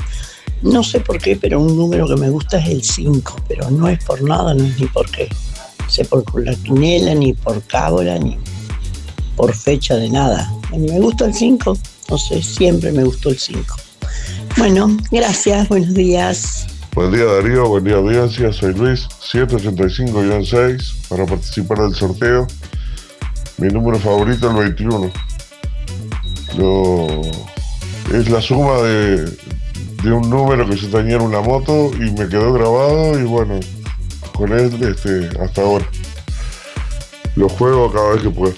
no sé por qué, pero un número que me gusta es el 5, pero no es por nada, no es ni por qué. No sé por la quinela, ni por cábala, ni por fecha de nada. Me gusta el 5, no sé, siempre me gustó el 5. Bueno, gracias, buenos días. Buen día Darío, buen día audiencia, soy Luis, 785-6 para participar del sorteo. Mi número favorito es el 21. Lo- es la suma de, de un número que yo tenía en una moto y me quedó grabado y bueno, con él este, hasta ahora. Lo juego cada vez que puedo.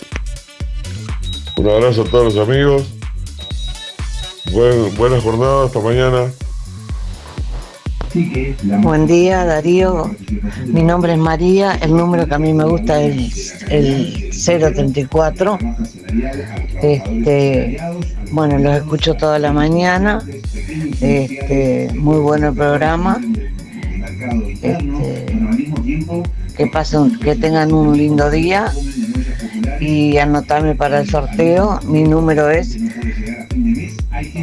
Un abrazo a todos los amigos. Buen- buena jornada, hasta mañana. Buen día, Darío. Mi nombre es María. El número que a mí me gusta es el 034. Este, bueno, los escucho toda la mañana. Este, muy bueno el programa. Este, que pasen, que tengan un lindo día y anotarme para el sorteo. Mi número es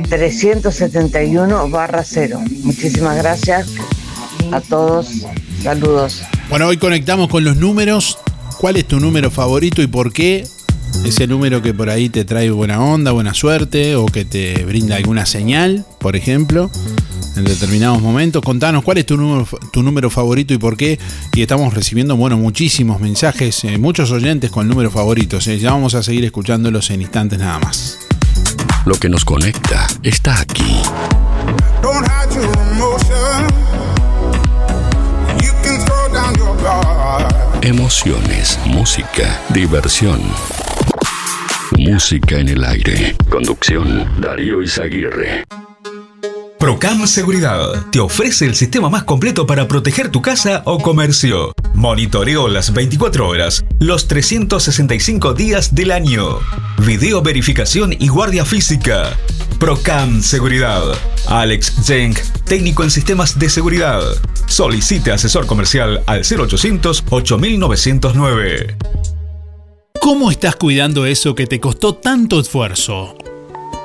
371 barra 0. Muchísimas gracias a todos. Saludos. Bueno, hoy conectamos con los números. ¿Cuál es tu número favorito y por qué? Ese número que por ahí te trae buena onda, buena suerte o que te brinda alguna señal, por ejemplo, en determinados momentos. Contanos cuál es tu número, tu número favorito y por qué. Y estamos recibiendo, bueno, muchísimos mensajes, eh, muchos oyentes con números favoritos. eh. Ya vamos a seguir escuchándolos en instantes nada más. Lo que nos conecta está aquí. Emociones, música, diversión. Música en el aire. Conducción, Darío Izaguirre. Procam Seguridad te ofrece el sistema más completo para proteger tu casa o comercio. Monitoreo las 24 horas, los 365 días del año. Video verificación y guardia física. Procam Seguridad. Alex Jenk, técnico en sistemas de seguridad. Solicite asesor comercial al 0800 8909. ¿Cómo estás cuidando eso que te costó tanto esfuerzo?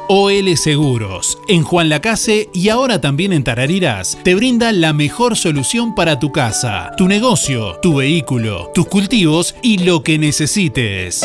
OL Seguros, en Juan Lacase y ahora también en Tarariras, te brinda la mejor solución para tu casa, tu negocio, tu vehículo, tus cultivos y lo que necesites.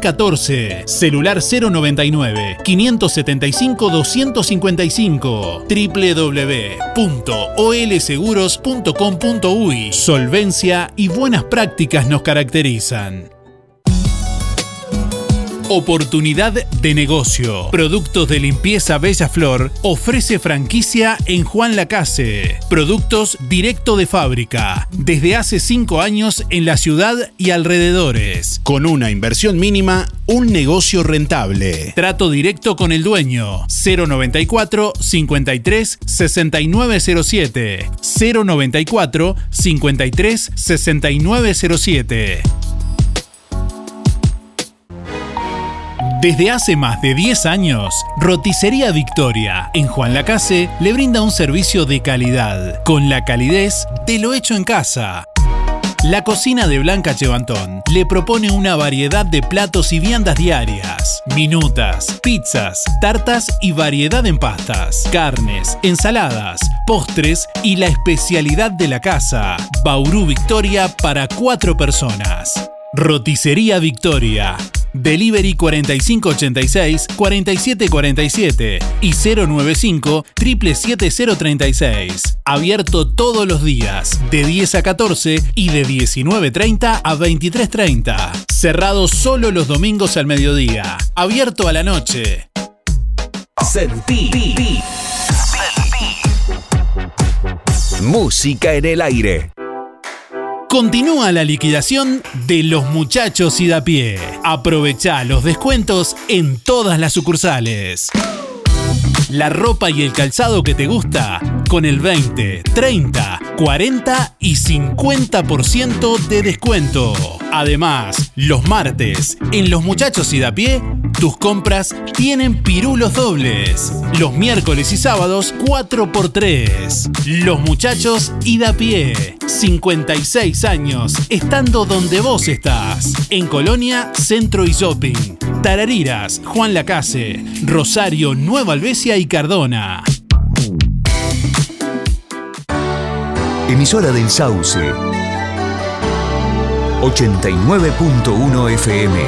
4574-4314, celular 099 575 255 www.olseguros.com.uy Solvencia y buenas prácticas nos caracterizan. Oportunidad de negocio. Productos de limpieza Bella Flor ofrece franquicia en Juan Lacase. Productos directo de fábrica. Desde hace 5 años en la ciudad y alrededores. Con una inversión mínima, un negocio rentable. Trato directo con el dueño. 094 53 6907. 094 53 6907. Desde hace más de 10 años, Roticería Victoria en Juan Lacase le brinda un servicio de calidad, con la calidez de lo hecho en casa. La cocina de Blanca Chevantón le propone una variedad de platos y viandas diarias, minutas, pizzas, tartas y variedad en pastas, carnes, ensaladas, postres y la especialidad de la casa, Bauru Victoria para cuatro personas. Roticería Victoria. Delivery 4586-4747 y 095 77036. Abierto todos los días, de 10 a 14 y de 19.30 a 23.30. Cerrado solo los domingos al mediodía. Abierto a la noche. Sentí. Música en el aire. Continúa la liquidación de los muchachos y da pie. Aprovecha los descuentos en todas las sucursales. La ropa y el calzado que te gusta con el 20, 30 40 y 50% de descuento. Además, los martes, en Los Muchachos y da pie, tus compras tienen pirulos dobles. Los miércoles y sábados, 4x3. Los Muchachos y da pie. 56 años, estando donde vos estás. En Colonia, Centro y Shopping. Tarariras, Juan Lacase, Rosario, Nueva Albesia y Cardona. Emisora del Sauce. 89.1 FM.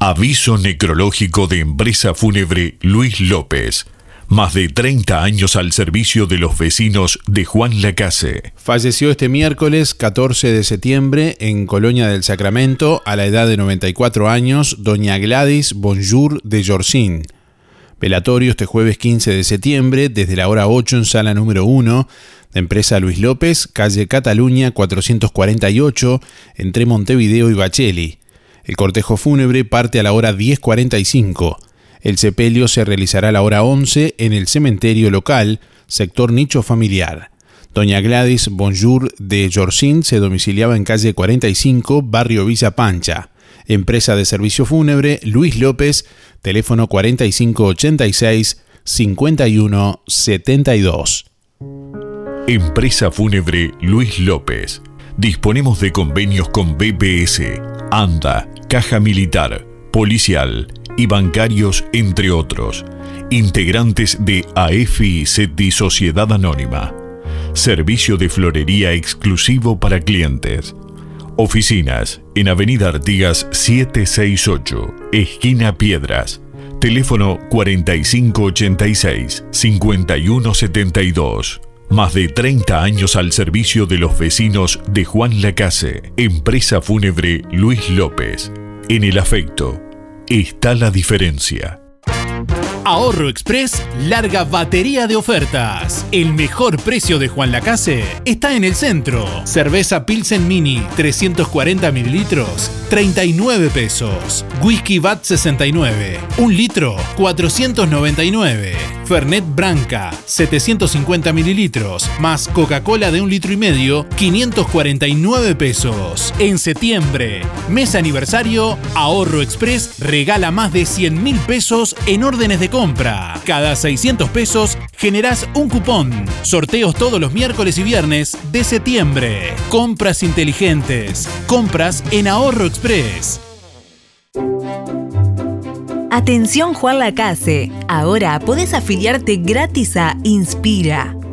Aviso necrológico de empresa fúnebre Luis López. Más de 30 años al servicio de los vecinos de Juan Lacase. Falleció este miércoles 14 de septiembre en Colonia del Sacramento a la edad de 94 años doña Gladys Bonjour de Jorcín. Velatorio este jueves 15 de septiembre desde la hora 8 en sala número 1 de empresa Luis López, calle Cataluña 448 entre Montevideo y Bacheli. El cortejo fúnebre parte a la hora 10.45. El sepelio se realizará a la hora 11 en el cementerio local, sector nicho familiar. Doña Gladys Bonjour de Jorcín se domiciliaba en calle 45, barrio Villa Pancha. Empresa de servicio fúnebre Luis López, teléfono 4586 5172. Empresa fúnebre Luis López. Disponemos de convenios con BPS, ANDA, Caja Militar, Policial y bancarios, entre otros. Integrantes de AFI Sociedad Anónima. Servicio de florería exclusivo para clientes. Oficinas en Avenida Artigas 768, esquina Piedras. Teléfono 4586-5172. Más de 30 años al servicio de los vecinos de Juan Lacase. Empresa fúnebre Luis López. En el afecto está la diferencia. Ahorro Express larga batería de ofertas. El mejor precio de Juan Lacase está en el centro. Cerveza Pilsen Mini 340 mililitros, 39 pesos. Whisky Bat 69, 1 litro, 499. Fernet Branca 750 mililitros, más Coca-Cola de un litro y medio, 549 pesos. En septiembre, mes aniversario, Ahorro Express regala más de 100 mil pesos en órdenes de compra. Cada 600 pesos generás un cupón. Sorteos todos los miércoles y viernes de septiembre. Compras inteligentes. Compras en Ahorro Express. Atención Juan Lacase, ahora podés afiliarte gratis a Inspira.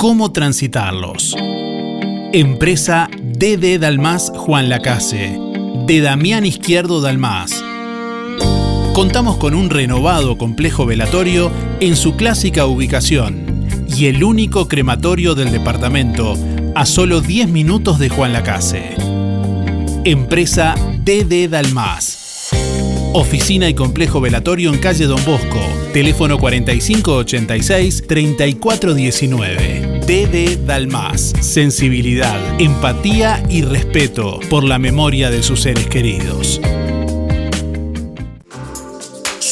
cómo transitarlos. Empresa DD Dalmas Juan Lacase, de Damián Izquierdo Dalmas. Contamos con un renovado complejo velatorio en su clásica ubicación y el único crematorio del departamento a solo 10 minutos de Juan Lacase. Empresa DD Dalmas. Oficina y complejo velatorio en calle Don Bosco. Teléfono 4586-3419. DD Dalmas. Sensibilidad, empatía y respeto por la memoria de sus seres queridos.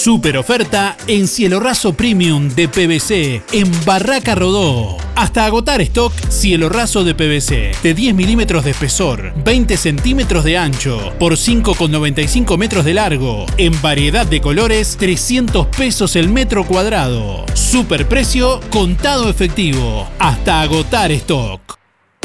Super oferta en cielo raso premium de PVC en Barraca Rodó. Hasta agotar stock cielo raso de PVC de 10 milímetros de espesor, 20 centímetros de ancho, por 5,95 metros de largo. En variedad de colores, 300 pesos el metro cuadrado. Super precio, contado efectivo. Hasta agotar stock.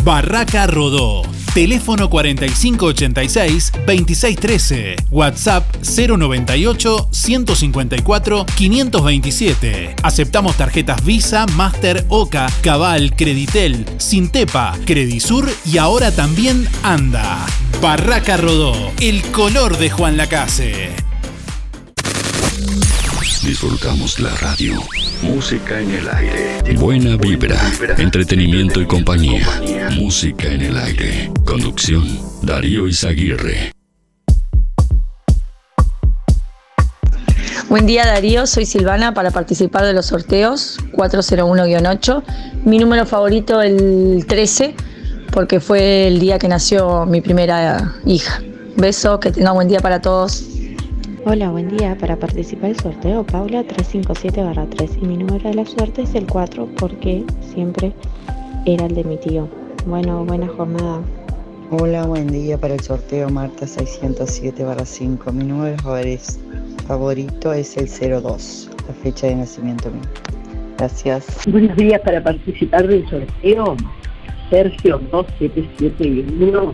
Barraca Rodó. Teléfono 4586-2613. WhatsApp 098 154 527. Aceptamos tarjetas Visa, Master, Oca, Cabal, Creditel, Sintepa, Credisur y ahora también Anda. Barraca Rodó. El color de Juan Lacase. Disfrutamos la radio. Música en el aire. Buena vibra. Entretenimiento y compañía. Música en el aire. Conducción. Darío Izaguirre. Buen día Darío, soy Silvana para participar de los sorteos 401-8. Mi número favorito el 13 porque fue el día que nació mi primera hija. Besos, que tenga buen día para todos. Hola, buen día. Para participar del sorteo, Paula 357-3 y mi número de la suerte es el 4 porque siempre era el de mi tío. Bueno, buena jornada. Hola, buen día para el sorteo Marta 607-5. Mi número favorito es el 02, la fecha de nacimiento mío. Gracias. Buenos días para participar del sorteo. Sergio 277-1.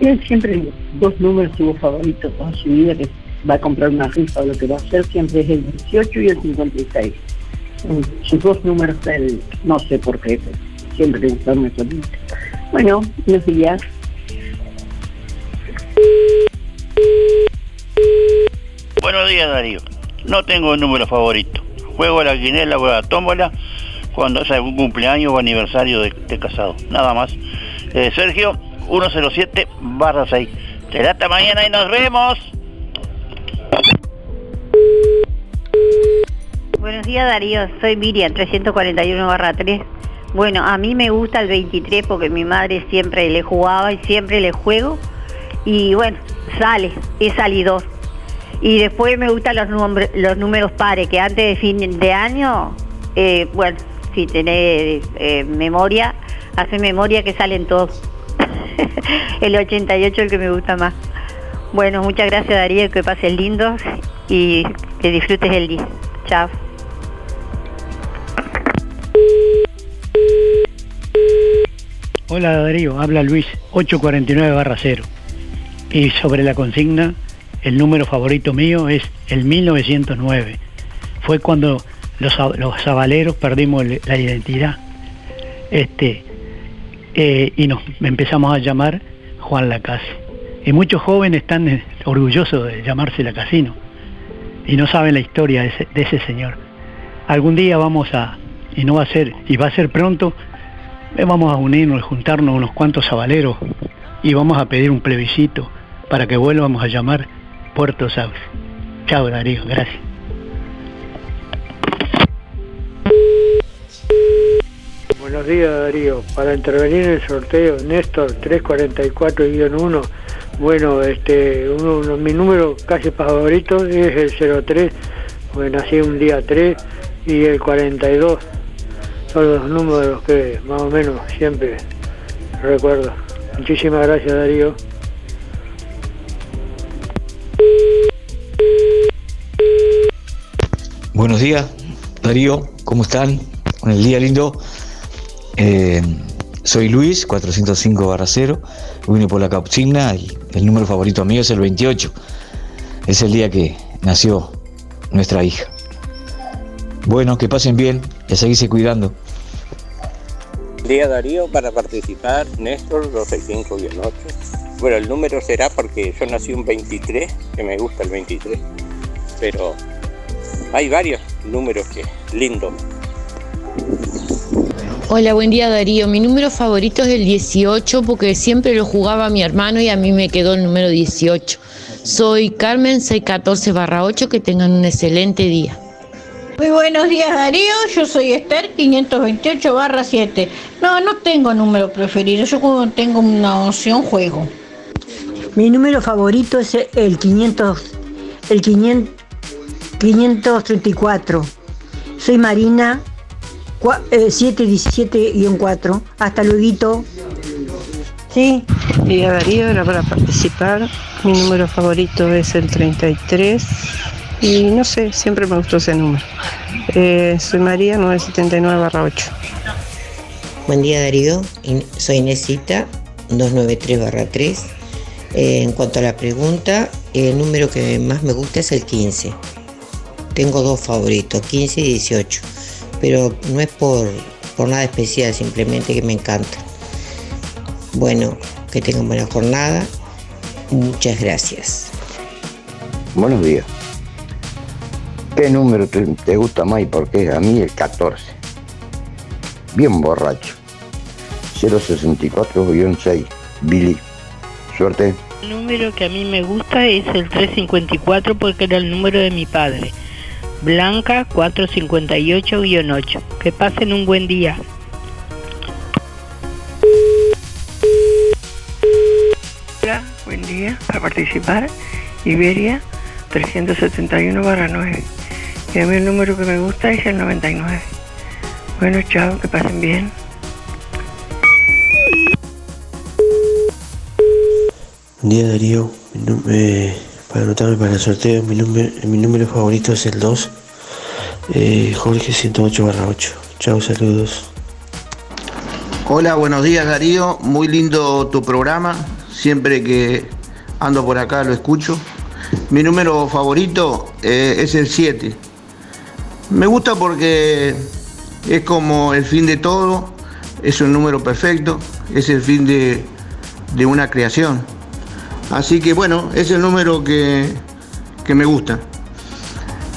Él siempre dos números tuvo favoritos toda su vida que va a comprar una rifa lo que va a hacer siempre es el 18 y el 56. Mm, Sus dos números, él, no sé por qué, siempre le gustaron esos. Bueno, buenos días. Buenos días, Darío. No tengo un número favorito. Juego a la quinela o a la tómbola cuando es algún cumpleaños o aniversario de, de casado. Nada más. Eh, Sergio, 107 barra 6. Será hasta mañana y nos vemos. Buenos días Darío, soy Miriam, 341 barra 3. Bueno, a mí me gusta el 23 porque mi madre siempre le jugaba y siempre le juego. Y bueno, sale, es salidor. Y después me gustan los, los números pares, que antes de fin de año, eh, bueno, si tenés eh, memoria, hace memoria que salen todos. el 88 el que me gusta más. Bueno, muchas gracias Darío, que pases lindo y que disfrutes el día. Chao. Hola Darío, habla Luis, 849 barra 0. Y sobre la consigna, el número favorito mío es el 1909. Fue cuando los, los perdimos la identidad. Este, eh, y nos empezamos a llamar Juan Lacase. Y muchos jóvenes están orgullosos de llamarse la casino y no saben la historia de ese, señor. Algún día vamos a, y no va a ser, y va a ser pronto, eh, vamos a unirnos, juntarnos unos cuantos zabaleros y vamos a pedir un plebiscito para que vuelvamos a llamar Puerto Sauce. Chao Darío, gracias. Buenos días Darío, para intervenir en el sorteo Néstor 344-1, bueno, este, uno, uno- mi número casi favorito es el 03, porque nací un día 3 y el 42, son los números que más o menos siempre recuerdo. Muchísimas gracias Darío. Buenos días, Darío, ¿cómo están? Con el día lindo. Eh, soy Luis, 405 barra 0, vine por la consigna y el número favorito mío es el 28. Es el día que nació nuestra hija. Bueno, que pasen bien y seguirse cuidando. Día Darío para participar, Néstor 265-8. Bueno, el número será porque yo nací un 23, que me gusta el 23, pero hay varios números que lindo. Hola, buen día Darío. Mi número favorito es el 18 porque siempre lo jugaba mi hermano y a mí me quedó el número 18. Soy Carmen 614 barra 8. Que tengan un excelente día. Muy buenos días Darío, yo soy Esther 528 barra 7. No, no tengo número preferido, yo cuando tengo una opción juego. Mi número favorito es el 500, el 500, 534. Soy Marina, 717-4. Hasta luego. Sí. Día Darío era para participar. Mi número favorito es el 33 y no sé, siempre me gustó ese número. Eh, soy María 979 barra 8. Buen día Darío, soy Inesita, 293-3. Eh, en cuanto a la pregunta, el número que más me gusta es el 15. Tengo dos favoritos, 15 y 18, pero no es por, por nada especial, simplemente que me encanta. Bueno, que tengan buena jornada. Muchas gracias. Buenos días. ¿Qué número te, te gusta más y por qué? A mí el 14. Bien borracho. 064-6. Billy. Suerte. El número que a mí me gusta es el 354 porque era el número de mi padre. Blanca 458-8. Que pasen un buen día. Hola, buen día. Para participar, Iberia 371 9. Y a mí el número que me gusta es el 99. Bueno, chao, que pasen bien. Buen día Darío, Mi nu- eh, para anotarme para el sorteo, mi número, mi número favorito es el 2, eh, Jorge 108 barra 8. Chao, saludos. Hola, buenos días Darío, muy lindo tu programa, siempre que ando por acá lo escucho. Mi número favorito eh, es el 7. Me gusta porque es como el fin de todo, es un número perfecto, es el fin de, de una creación. Así que bueno, es el número que, que me gusta.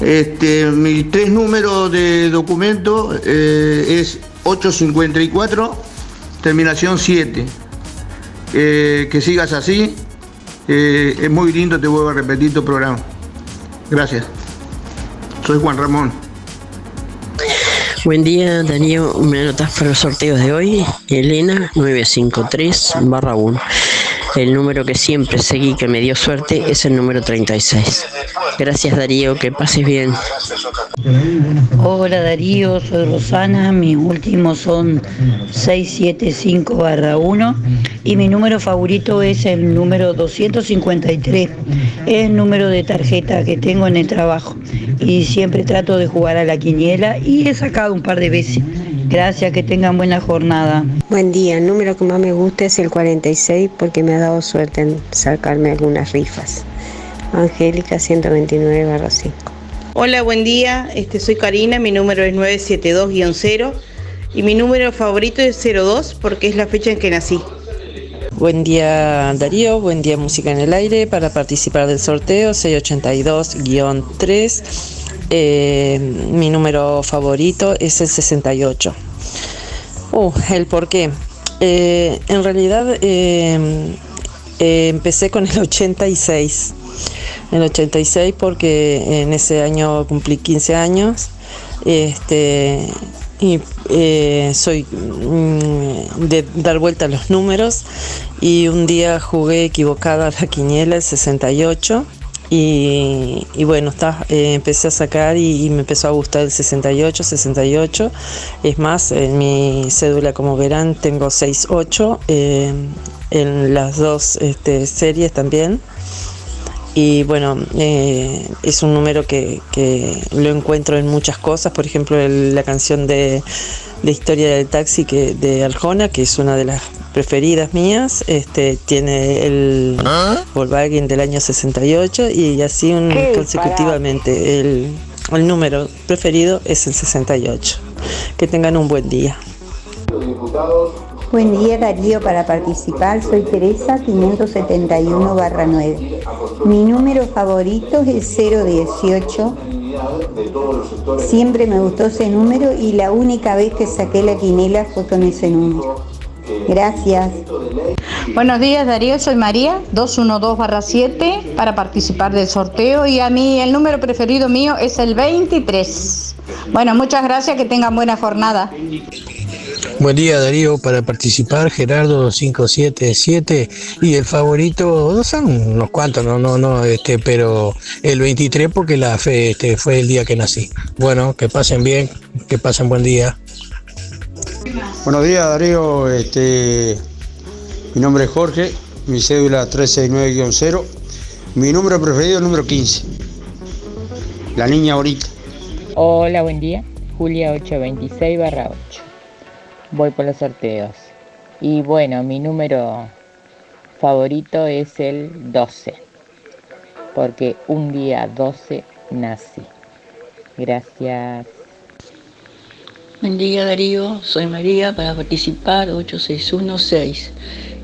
Este, mis tres números de documento eh, es 854, terminación 7. Eh, que sigas así. eh, es muy lindo, te vuelvo a repetir tu programa. Gracias. Soy Juan Ramón. Buen día, Darío. Me anotas para los sorteos de hoy. Elena 953 barra 1. El número que siempre seguí que me dio suerte es el número 36. Gracias, Darío. Que pases bien. Hola Darío, soy Rosana, mis últimos son 675 barra 1 y mi número favorito es el número 253. Es el número de tarjeta que tengo en el trabajo y siempre trato de jugar a la quiniela y he sacado un par de veces. Gracias, que tengan buena jornada. Buen día, el número que más me gusta es el 46 porque me ha dado suerte en sacarme algunas rifas. Angélica 129 barra 5. Hola, buen día. Este, soy Karina, mi número es 972-0 y mi número favorito es 02 porque es la fecha en que nací. Buen día Darío, buen día Música en el Aire. Para participar del sorteo 682-3. Eh, mi número favorito es el 68. Uh, el por qué. Eh, en realidad eh, eh, empecé con el 86. El 86 porque en ese año cumplí 15 años. Este, y soy mm, de dar vuelta a los números y un día jugué equivocada a la quiniela el 68 y, y bueno, está, eh, empecé a sacar y, me empezó a gustar el 68, 68. Es más, en mi cédula, como verán, tengo 68 eh, en las dos este, series también. Y bueno, eh, es un número que, que lo encuentro en muchas cosas, por ejemplo, el- la canción de, de Historia del Taxi que, de Arjona, que es una de las preferidas mías, este, tiene el Volkswagen del año 68 y así un- consecutivamente. El, el número preferido es el 68. Que tengan un buen día. Buen día Darío, para participar soy Teresa 571 barra 9. Mi número favorito es el 018. Siempre me gustó ese número y la única vez que saqué la quinela fue con ese número. Gracias. Buenos días Darío, soy María, 212-7 para participar del sorteo y a mí el número preferido mío es el 23. Bueno, muchas gracias, que tengan buena jornada. Buen día Darío, para participar Gerardo 577 y el favorito, no son unos cuantos, no, no, no, este, pero el 23 porque la fe este, fue el día que nací. Bueno, que pasen bien, que pasen buen día. Buenos días Darío, este, mi nombre es Jorge, mi cédula 369-0, mi número preferido es el número 15, la niña ahorita. Hola, buen día. Julia 826 barra 8. Voy por los sorteos. Y bueno, mi número favorito es el 12. Porque un día 12 nací. Gracias. Buen día Darío, soy María para participar 8616.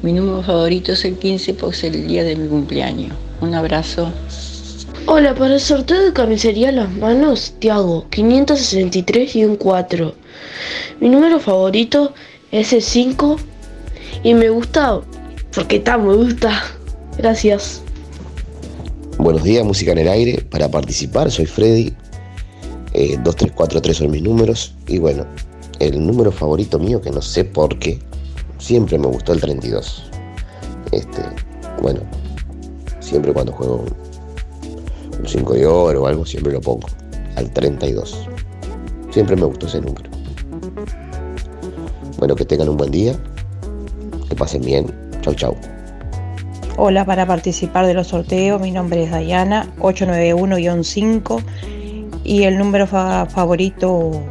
Mi número favorito es el 15 porque es el día de mi cumpleaños. Un abrazo. Hola, para el sorteo de camisería Las Manos, te hago 563 y un 4. Mi número favorito es el 5 y me gusta porque está, me gusta. Gracias. Buenos días, música en el aire. Para participar soy Freddy. Eh, 2343 son mis números. Y bueno, el número favorito mío, que no sé por qué, siempre me gustó el 32. Este, bueno, siempre cuando juego un 5 de oro o algo, siempre lo pongo al 32. Siempre me gustó ese número. Bueno, que tengan un buen día, que pasen bien. Chau, chau. Hola, para participar de los sorteos, mi nombre es Dayana, 891-5 y el número fa- favorito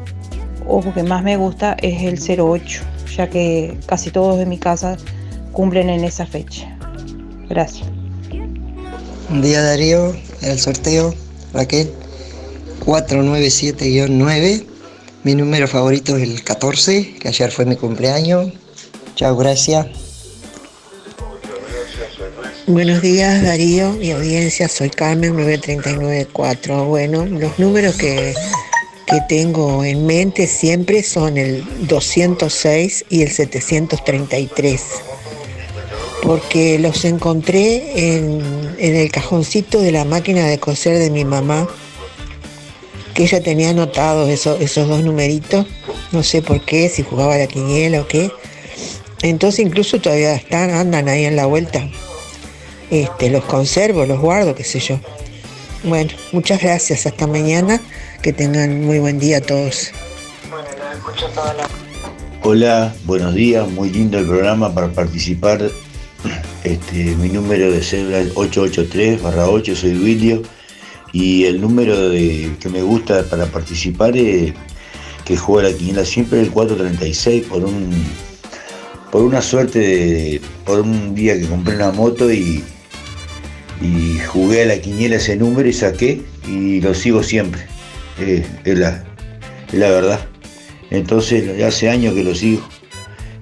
o que más me gusta es el 08, ya que casi todos de mi casa cumplen en esa fecha. Gracias. Un día Darío, el sorteo, Raquel, 497-9. Mi número favorito es el 14, que ayer fue mi cumpleaños. Chao, gracias. Buenos días Darío y audiencia, soy Carmen 9394. Bueno, los números que, que tengo en mente siempre son el 206 y el 733, porque los encontré en, en el cajoncito de la máquina de coser de mi mamá, que ella tenía anotados esos, esos dos numeritos, no sé por qué, si jugaba la quiniela o qué. Entonces incluso todavía están, andan ahí en la vuelta este, los conservo, los guardo, qué sé yo. Bueno, muchas gracias, hasta mañana, que tengan muy buen día todos. Hola, buenos días, muy lindo el programa para participar. Este, mi número de cédula es 883 8, soy Wilio. Y el número de, que me gusta para participar es que juega la quiniela siempre el 436 por un por una suerte de, por un día que compré una moto y, y jugué a la quiniela ese número y saqué y lo sigo siempre. Eh, es, la, es la verdad. Entonces hace años que lo sigo.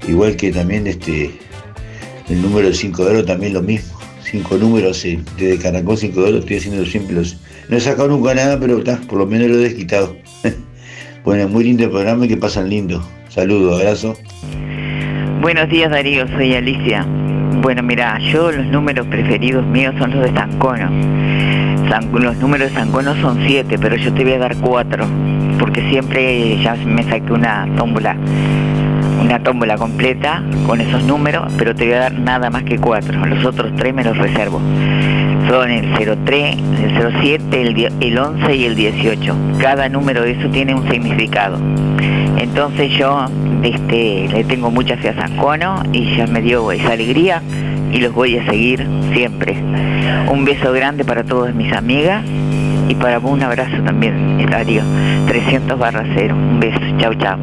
Igual que también este el número de 5 de oro también lo mismo. Cinco números desde Caracol 5 de oro estoy haciendo siempre los. No he sacado nunca nada, pero por lo menos lo he desquitado. bueno, muy lindo el programa y que pasan lindo. Saludos, abrazo. Buenos días Darío, soy Alicia. Bueno, mira, yo los números preferidos míos son los de Sancono. San- los números de Sancono son siete, pero yo te voy a dar cuatro, porque siempre ya me saqué una tómbola, una tómbola completa con esos números, pero te voy a dar nada más que cuatro. Los otros tres me los reservo. Son el 03, el 07, el, el 11 y el 18. Cada número de eso tiene un significado. Entonces yo este, le tengo mucha fe a San Cono y ya me dio esa alegría y los voy a seguir siempre. Un beso grande para todas mis amigas y para vos un abrazo también, Darío. 300 barra cero. Un beso. Chau, chau.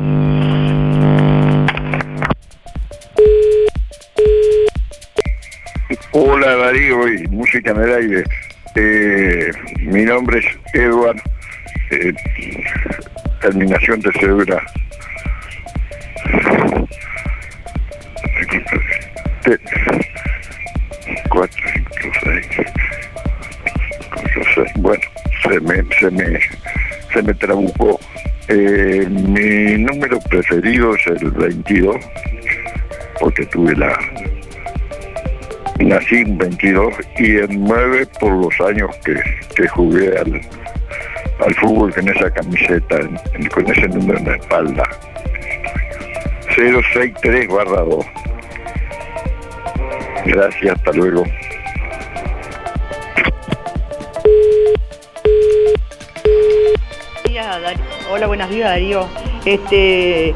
Hola Darío y música en el aire. Eh, mi nombre es Edward, eh, terminación de cédula. Cuatro, cinco, seis. Cuatro, seis. Bueno, se me, se me, se me trabucó. Eh, mi número preferido es el 22, porque tuve la, nací en 22 y en 9 por los años que, que jugué al, al fútbol con esa camiseta, en- en- con ese número en la espalda. 063 barra 2. Gracias, hasta luego. Hola, buenos días Darío. Este,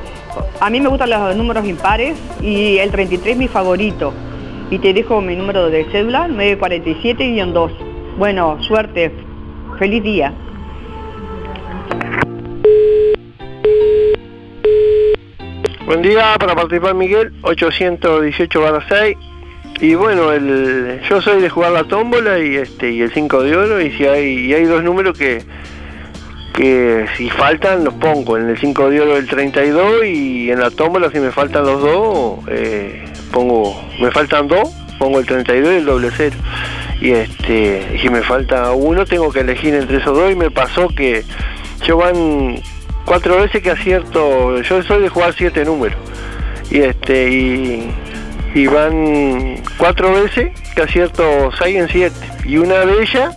a mí me gustan los números impares y el 33 es mi favorito. Y te dejo mi número de cédula, 947-2. Bueno, suerte. Feliz día. Buen día, para participar Miguel, 818 barra 6. Y bueno, el, yo soy de jugar la tómbola y este y el 5 de oro y si hay, y hay dos números que, que si faltan los pongo, en el 5 de oro el 32 y en la tómbola si me faltan los dos, eh, pongo, me faltan dos, pongo el 32 y el doble cero. y este si me falta uno tengo que elegir entre esos dos y me pasó que yo van cuatro veces que acierto, yo soy de jugar siete números y este y, y van cuatro veces que acierto seis en siete. Y una de ellas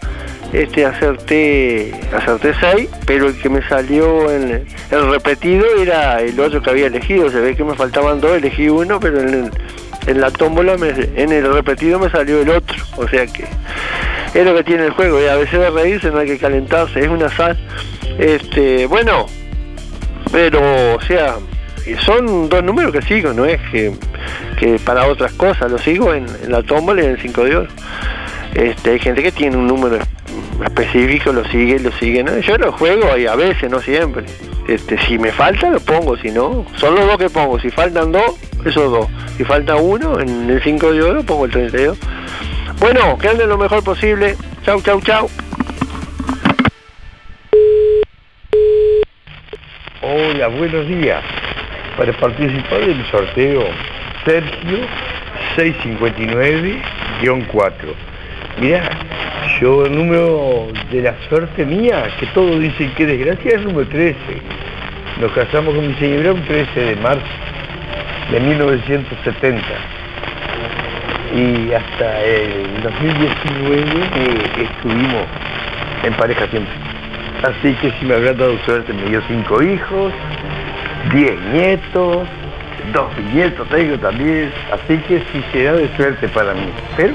este acerté acerté 6 pero el que me salió en el repetido era el otro que había elegido. Se ve que me faltaban dos elegí uno pero en, la tómbola en el repetido me salió el otro. O sea que es lo que tiene el juego y a veces de reírse no hay que calentarse es una sal. Este bueno pero o sea son dos números que sigo no es que, que para otras cosas lo sigo en, en la tómbola y en el 5 de oro este, hay gente que tiene un número es- específico, lo sigue, lo sigue. Yo lo juego y a veces, no siempre. Este, si me falta, lo pongo, si no, son los dos que pongo. Si faltan dos, esos dos. Si falta uno, en el 5 de oro pongo el 32. Bueno, que anden lo mejor posible. Chau, chau, chau. Hola, buenos días. Para participar del sorteo, Sergio 659-4. Mirá, yo el número de la suerte mía, que todos dicen que desgracia, es el número 13. Nos casamos con mi señora un 13 de marzo de 1970. Y hasta el 2019 eh, estuvimos en pareja siempre. Así que si me habrá dado suerte, me dio cinco hijos, diez nietos, dos bisnietos tengo también. Así que sí será de suerte para mí. Pero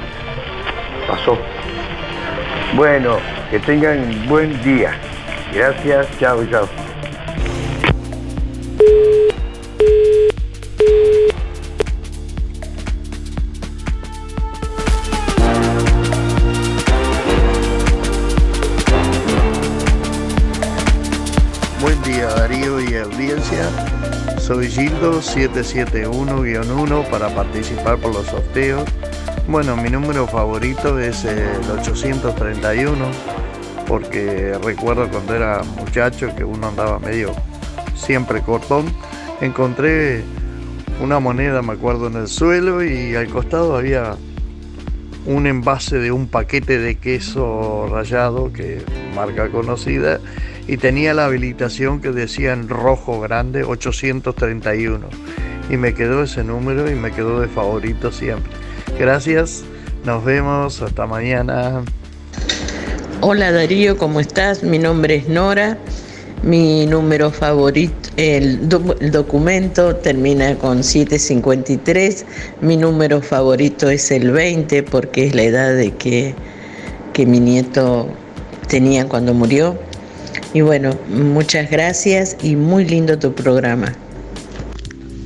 pasó. Bueno, que tengan buen día. Gracias, chao, chao. Soy Gildo 771-1 para participar por los sorteos. Bueno, mi número favorito es el 831 porque recuerdo cuando era muchacho que uno andaba medio siempre cortón. Encontré una moneda, me acuerdo, en el suelo y al costado había un envase de un paquete de queso rallado, que marca conocida, y tenía la habilitación que decía en rojo grande 831. Y me quedó ese número y me quedó de favorito siempre. Gracias, nos vemos, hasta mañana. Hola Darío, ¿cómo estás? Mi nombre es Nora. Mi número favorito, el, el documento termina con 753. Mi número favorito es el 20 porque es la edad de que, que mi nieto tenía cuando murió. Y bueno, muchas gracias y muy lindo tu programa.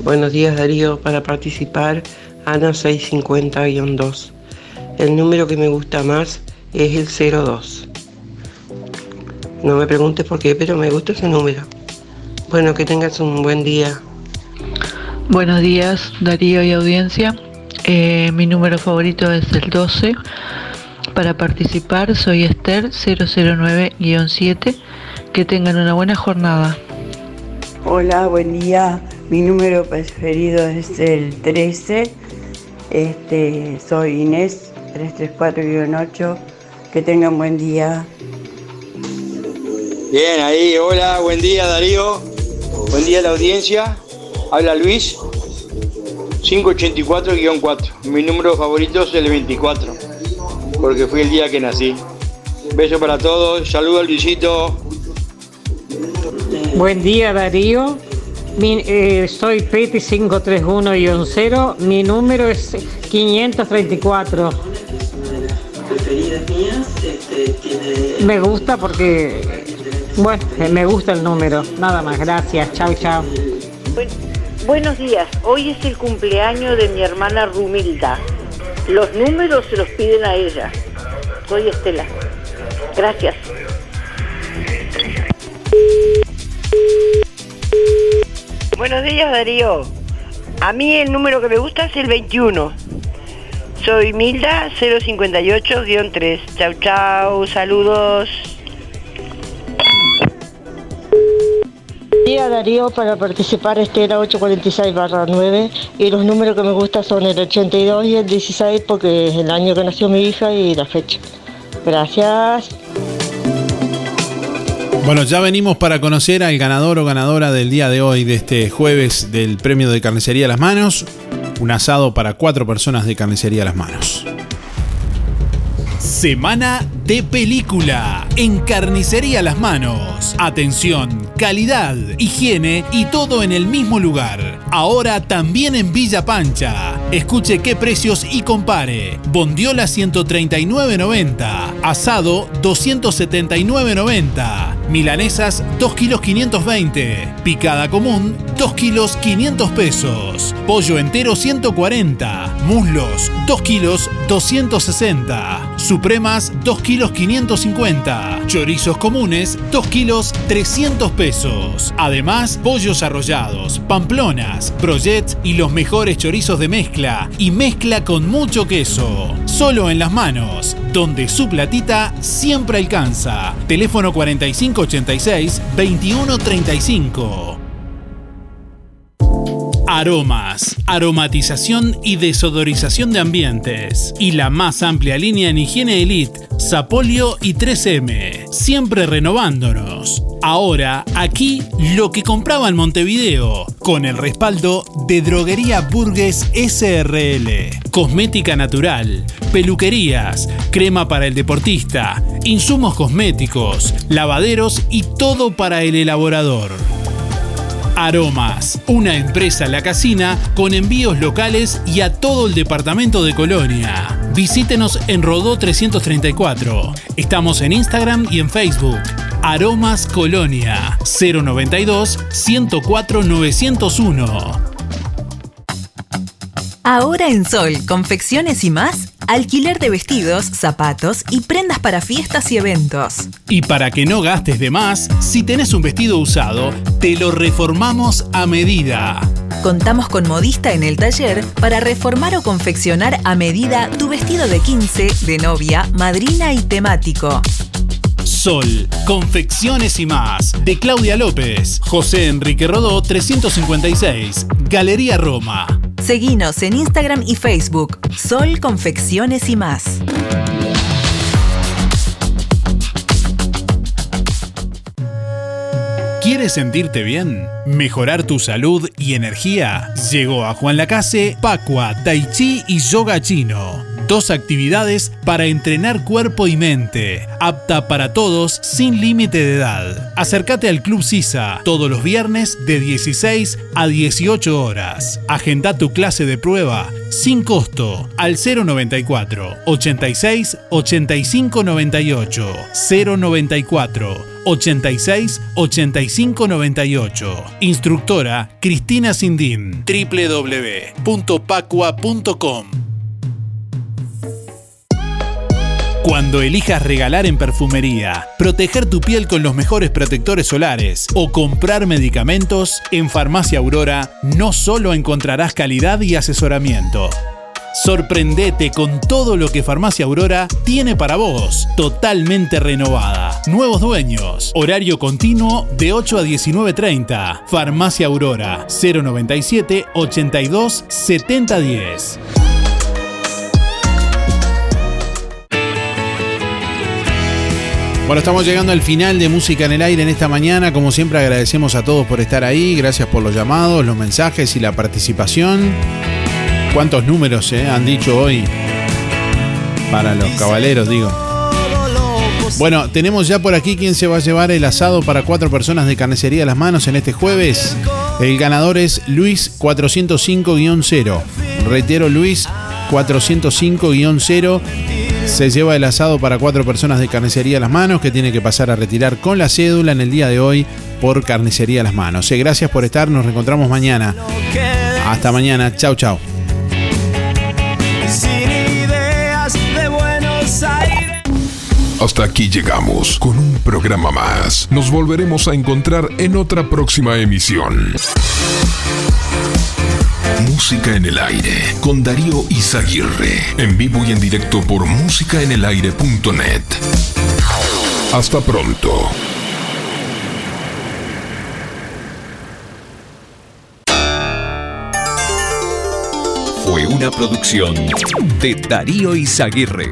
Buenos días Darío, para participar Ana 650-2. El número que me gusta más es el 02. No me preguntes por qué, pero me gusta ese número. Bueno, que tengas un buen día. Buenos días, Darío y audiencia. Eh, mi número favorito es el 12. Para participar soy Esther 009-7. Que tengan una buena jornada. Hola, buen día. Mi número preferido es el 13. Este, soy Inés 334-8. Que tengan buen día. Bien, ahí, hola, buen día Darío, buen día a la audiencia, habla Luis, 584-4, mi número favorito es el 24, porque fue el día que nací. Beso para todos, saludos Luisito. Buen día Darío, Mi- eh, soy Peti 531-0, mi número es 534. Me gusta porque, bueno, me gusta el número, nada más, gracias, chao, chao. Buen- buenos días, hoy es el cumpleaños de mi hermana Rumilda. Los números se los piden a ella. Soy Estela. Gracias. Buenos días Darío. A mí el número que me gusta es el 21. Soy Milda 058-3. Chau chau, saludos. día Darío para participar este era 846 barra 9 y los números que me gustan son el 82 y el 16 porque es el año que nació mi hija y la fecha. Gracias. Bueno, ya venimos para conocer al ganador o ganadora del día de hoy, de este jueves del premio de carnicería a las manos. Un asado para cuatro personas de carnicería a las manos. Semana de película en Carnicería Las Manos. Atención, calidad, higiene y todo en el mismo lugar. Ahora también en Villa Pancha. Escuche qué precios y compare. Bondiola 139.90. Asado 279.90. Milanesas 2 kilos 520. Picada común 2 kilos 500 pesos. Pollo entero 140. Muslos 2 kilos 260. Supremas 2 kilos 550. Chorizos comunes 2 kilos 300 pesos. Además, pollos arrollados, pamplonas, brochets y los mejores chorizos de mezcla y mezcla con mucho queso. Solo en las manos, donde su platita siempre alcanza. Teléfono 4586 2135. Aromas, aromatización y desodorización de ambientes. Y la más amplia línea en higiene elite, Sapolio y 3M. Siempre renovándonos. Ahora, aquí, lo que compraba en Montevideo. Con el respaldo de Droguería Burgues SRL. Cosmética natural, peluquerías, crema para el deportista, insumos cosméticos, lavaderos y todo para el elaborador. Aromas, una empresa La Casina con envíos locales y a todo el departamento de Colonia. Visítenos en Rodó 334. Estamos en Instagram y en Facebook. Aromas Colonia 092 104 901. Ahora en Sol, confecciones y más, alquiler de vestidos, zapatos y prendas para fiestas y eventos. Y para que no gastes de más, si tenés un vestido usado, te lo reformamos a medida. Contamos con modista en el taller para reformar o confeccionar a medida tu vestido de 15, de novia, madrina y temático. Sol, confecciones y más. De Claudia López, José Enrique Rodó 356, Galería Roma. Seguinos en Instagram y Facebook. Sol Confecciones y más. ¿Quieres sentirte bien? ¿Mejorar tu salud y energía? Llegó a Juan Lacase, Pacua, Tai Chi y Yoga Chino. Dos actividades para entrenar cuerpo y mente, apta para todos sin límite de edad. Acércate al Club Sisa todos los viernes de 16 a 18 horas. Agenda tu clase de prueba sin costo al 094 86 85 98 094 86 85 98. Instructora Cristina Sindín. www.pacua.com. Cuando elijas regalar en perfumería, proteger tu piel con los mejores protectores solares o comprar medicamentos, en Farmacia Aurora no solo encontrarás calidad y asesoramiento. Sorprendete con todo lo que Farmacia Aurora tiene para vos, totalmente renovada. Nuevos dueños, horario continuo de 8 a 19.30. Farmacia Aurora 097 82 7010. Bueno, estamos llegando al final de Música en el Aire en esta mañana. Como siempre agradecemos a todos por estar ahí. Gracias por los llamados, los mensajes y la participación. ¿Cuántos números eh, han dicho hoy? Para los caballeros, digo. Bueno, tenemos ya por aquí quién se va a llevar el asado para cuatro personas de carnicería a las manos en este jueves. El ganador es Luis 405-0. Reitero, Luis 405-0 se lleva el asado para cuatro personas de carnicería a las manos que tiene que pasar a retirar con la cédula en el día de hoy por carnicería a las manos. Eh, gracias por estar, nos reencontramos mañana. Hasta mañana, chau chau. Hasta aquí llegamos con un programa más. Nos volveremos a encontrar en otra próxima emisión. Música en el aire con Darío Izaguirre. En vivo y en directo por músicaenelaire.net. Hasta pronto. Fue una producción de Darío Izaguirre.